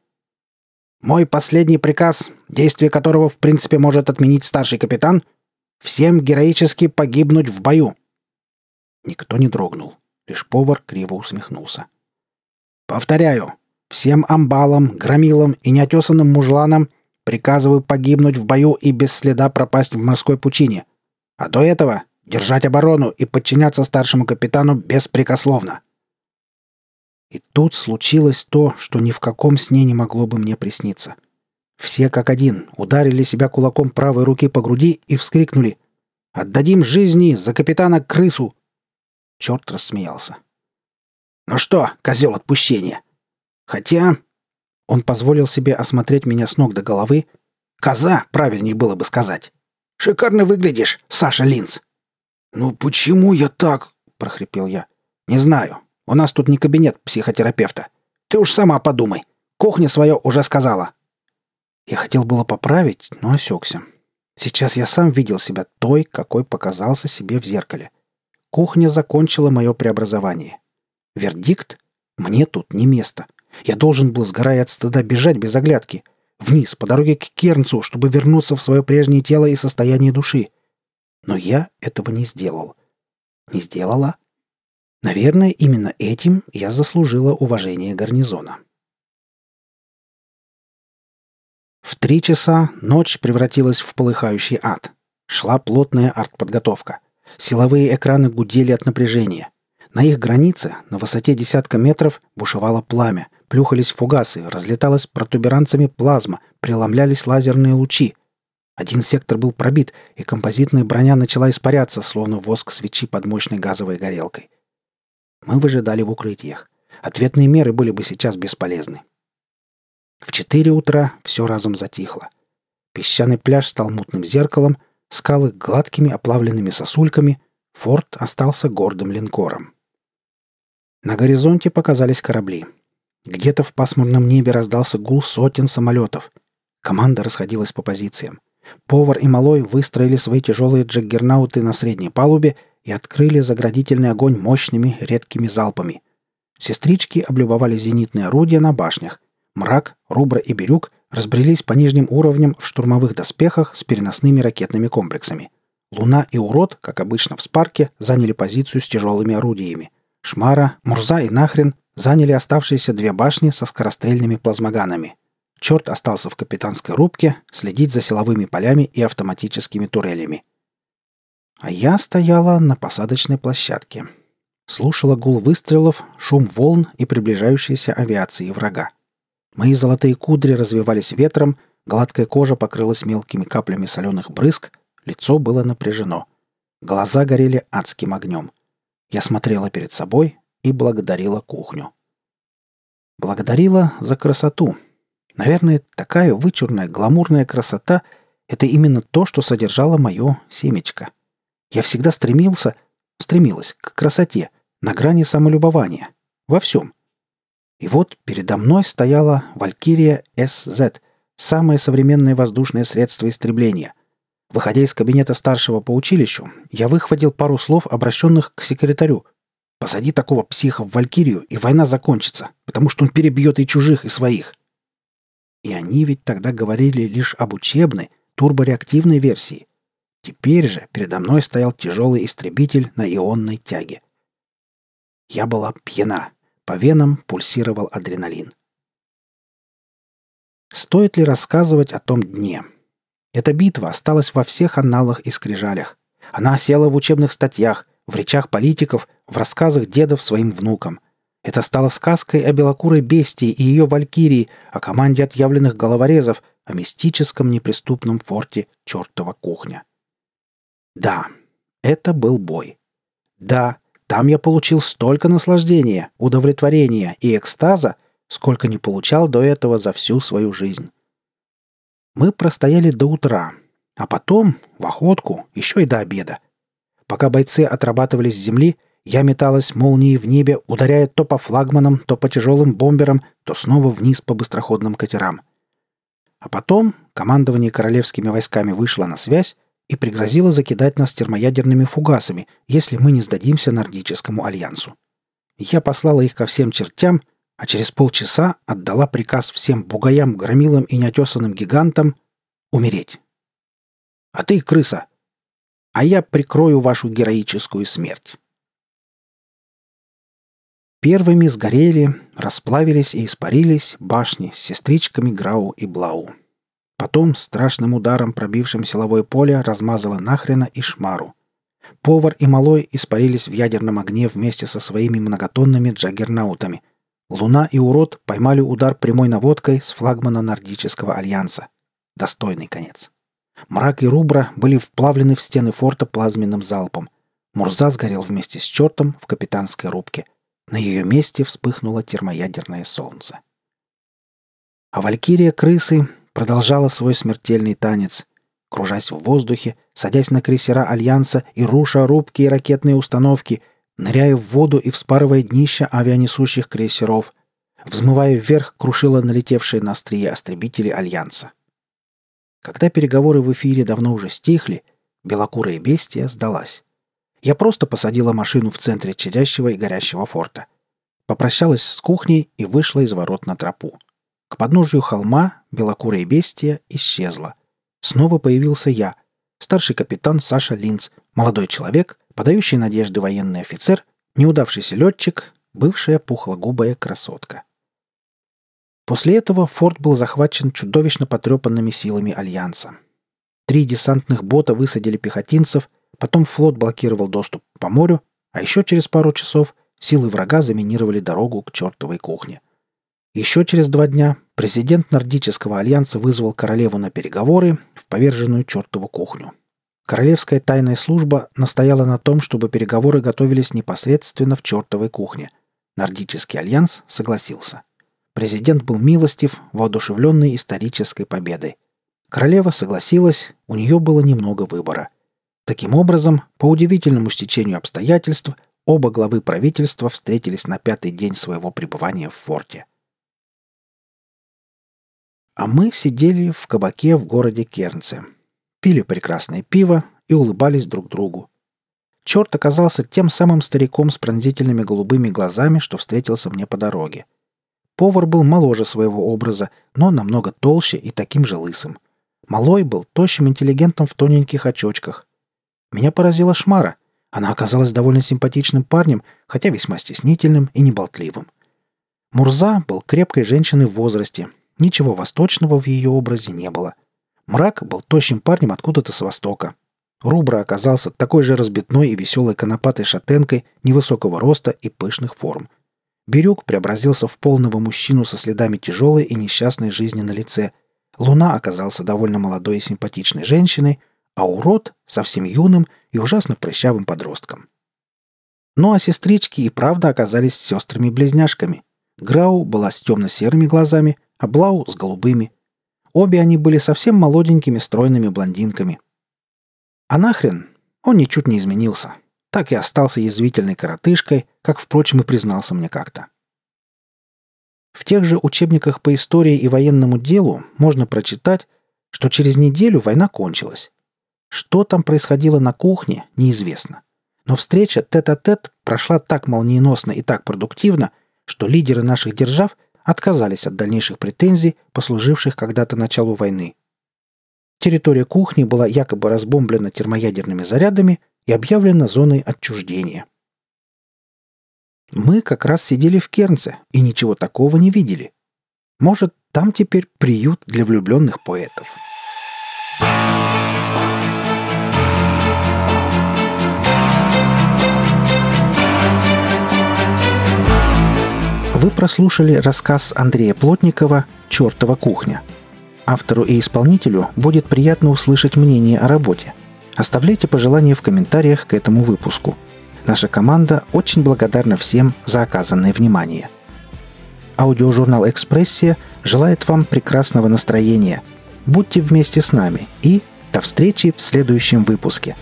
Мой последний приказ, действие которого в принципе может отменить старший капитан, всем героически погибнуть в бою. Никто не дрогнул. Лишь повар криво усмехнулся. Повторяю, всем амбалам, громилам и неотесанным мужланам приказываю погибнуть в бою и без следа пропасть в морской пучине. А до этого держать оборону и подчиняться старшему капитану беспрекословно. И тут случилось то, что ни в каком сне не могло бы мне присниться. Все как один ударили себя кулаком правой руки по груди и вскрикнули «Отдадим жизни за капитана крысу!» Черт рассмеялся. «Ну что, козел отпущения? Хотя...» Он позволил себе осмотреть меня с ног до головы. «Коза, правильнее было бы сказать. Шикарно выглядишь, Саша Линц!» «Ну почему я так?» — прохрипел я. «Не знаю. У нас тут не кабинет психотерапевта. Ты уж сама подумай. Кухня свое уже сказала». Я хотел было поправить, но осекся. Сейчас я сам видел себя той, какой показался себе в зеркале. Кухня закончила мое преобразование. Вердикт? Мне тут не место. Я должен был, сгорая от стыда, бежать без оглядки. Вниз, по дороге к Кернцу, чтобы вернуться в свое прежнее тело и состояние души. Но я этого не сделал. Не сделала? Наверное, именно этим я заслужила уважение гарнизона. В три часа ночь превратилась в полыхающий ад. Шла плотная артподготовка. Силовые экраны гудели от напряжения. На их границе, на высоте десятка метров, бушевало пламя, плюхались фугасы, разлеталась протуберанцами плазма, преломлялись лазерные лучи. Один сектор был пробит, и композитная броня начала испаряться, словно воск свечи под мощной газовой горелкой. Мы выжидали в укрытиях. Ответные меры были бы сейчас бесполезны. В четыре утра все разом затихло. Песчаный пляж стал мутным зеркалом — скалы гладкими оплавленными сосульками, форт остался гордым линкором. На горизонте показались корабли. Где-то в пасмурном небе раздался гул сотен самолетов. Команда расходилась по позициям. Повар и Малой выстроили свои тяжелые джаггернауты на средней палубе и открыли заградительный огонь мощными редкими залпами. Сестрички облюбовали зенитные орудия на башнях. Мрак, Рубра и Бирюк разбрелись по нижним уровням в штурмовых доспехах с переносными ракетными комплексами. Луна и Урод, как обычно в Спарке, заняли позицию с тяжелыми орудиями. Шмара, Мурза и Нахрен заняли оставшиеся две башни со скорострельными плазмоганами. Черт остался в капитанской рубке следить за силовыми полями и автоматическими турелями. А я стояла на посадочной площадке. Слушала гул выстрелов, шум волн и приближающейся авиации врага. Мои золотые кудри развивались ветром, гладкая кожа покрылась мелкими каплями соленых брызг, лицо было напряжено. Глаза горели адским огнем. Я смотрела перед собой и благодарила кухню. Благодарила за красоту. Наверное, такая вычурная, гламурная красота — это именно то, что содержало мое семечко. Я всегда стремился, стремилась к красоте, на грани самолюбования. Во всем — и вот передо мной стояла Валькирия СЗ, самое современное воздушное средство истребления. Выходя из кабинета старшего по училищу, я выхватил пару слов, обращенных к секретарю. «Посади такого психа в Валькирию, и война закончится, потому что он перебьет и чужих, и своих». И они ведь тогда говорили лишь об учебной, турбореактивной версии. Теперь же передо мной стоял тяжелый истребитель на ионной тяге. Я была пьяна. По венам пульсировал адреналин. Стоит ли рассказывать о том дне? Эта битва осталась во всех анналах и скрижалях. Она осела в учебных статьях, в речах политиков, в рассказах дедов своим внукам. Это стало сказкой о белокурой бестии и ее валькирии, о команде отъявленных головорезов, о мистическом неприступном форте чертова кухня. Да, это был бой. Да, там я получил столько наслаждения, удовлетворения и экстаза, сколько не получал до этого за всю свою жизнь. Мы простояли до утра, а потом в охотку еще и до обеда. Пока бойцы отрабатывали с земли, я металась молнией в небе, ударяя то по флагманам, то по тяжелым бомберам, то снова вниз по быстроходным катерам. А потом командование королевскими войсками вышло на связь и пригрозило закидать нас термоядерными фугасами, если мы не сдадимся Нордическому альянсу. Я послала их ко всем чертям, а через полчаса отдала приказ всем бугаям, громилам и неотесанным гигантам умереть. А ты, крыса, а я прикрою вашу героическую смерть. Первыми сгорели, расплавились и испарились башни с сестричками Грау и Блау. Потом страшным ударом, пробившим силовое поле, размазала Нахрена и Шмару. Повар и Малой испарились в ядерном огне вместе со своими многотонными джаггернаутами. Луна и Урод поймали удар прямой наводкой с флагмана Нордического альянса. Достойный конец. Мрак и Рубра были вплавлены в стены форта плазменным залпом. Мурза сгорел вместе с чертом в капитанской рубке. На ее месте вспыхнуло термоядерное солнце. А валькирия крысы продолжала свой смертельный танец, кружась в воздухе, садясь на крейсера Альянса и руша рубки и ракетные установки, ныряя в воду и вспарывая днища авианесущих крейсеров, взмывая вверх, крушила налетевшие на острие остребители Альянса. Когда переговоры в эфире давно уже стихли, белокурая бестия сдалась. Я просто посадила машину в центре чадящего и горящего форта. Попрощалась с кухней и вышла из ворот на тропу. К подножию холма белокурая бестия исчезла. Снова появился я, старший капитан Саша Линц, молодой человек, подающий надежды военный офицер, неудавшийся летчик, бывшая пухлогубая красотка. После этого форт был захвачен чудовищно потрепанными силами Альянса. Три десантных бота высадили пехотинцев – Потом флот блокировал доступ по морю, а еще через пару часов силы врага заминировали дорогу к чертовой кухне. Еще через два дня президент Нордического альянса вызвал королеву на переговоры в поверженную чертову кухню. Королевская тайная служба настояла на том, чтобы переговоры готовились непосредственно в чертовой кухне. Нордический альянс согласился. Президент был милостив, воодушевленный исторической победой. Королева согласилась, у нее было немного выбора – Таким образом, по удивительному стечению обстоятельств, оба главы правительства встретились на пятый день своего пребывания в форте. А мы сидели в кабаке в городе Кернце, пили прекрасное пиво и улыбались друг другу. Черт оказался тем самым стариком с пронзительными голубыми глазами, что встретился мне по дороге. Повар был моложе своего образа, но намного толще и таким же лысым. Малой был тощим интеллигентом в тоненьких очочках. Меня поразила Шмара. Она оказалась довольно симпатичным парнем, хотя весьма стеснительным и неболтливым. Мурза был крепкой женщиной в возрасте. Ничего восточного в ее образе не было. Мрак был тощим парнем откуда-то с востока. Рубра оказался такой же разбитной и веселой конопатой шатенкой невысокого роста и пышных форм. Бирюк преобразился в полного мужчину со следами тяжелой и несчастной жизни на лице. Луна оказался довольно молодой и симпатичной женщиной, а урод — совсем юным и ужасно прыщавым подростком. Ну а сестрички и правда оказались сестрами-близняшками. Грау была с темно-серыми глазами, а Блау — с голубыми. Обе они были совсем молоденькими стройными блондинками. А нахрен он ничуть не изменился. Так и остался язвительной коротышкой, как, впрочем, и признался мне как-то. В тех же учебниках по истории и военному делу можно прочитать, что через неделю война кончилась, что там происходило на кухне, неизвестно. Но встреча тет-а-тет прошла так молниеносно и так продуктивно, что лидеры наших держав отказались от дальнейших претензий, послуживших когда-то началу войны. Территория кухни была якобы разбомблена термоядерными зарядами и объявлена зоной отчуждения. Мы как раз сидели в Кернце и ничего такого не видели. Может, там теперь приют для влюбленных поэтов. Вы прослушали рассказ Андрея Плотникова «Чертова кухня». Автору и исполнителю будет приятно услышать мнение о работе. Оставляйте пожелания в комментариях к этому выпуску. Наша команда очень благодарна всем за оказанное внимание. Аудиожурнал «Экспрессия» желает вам прекрасного настроения. Будьте вместе с нами и до встречи в следующем выпуске.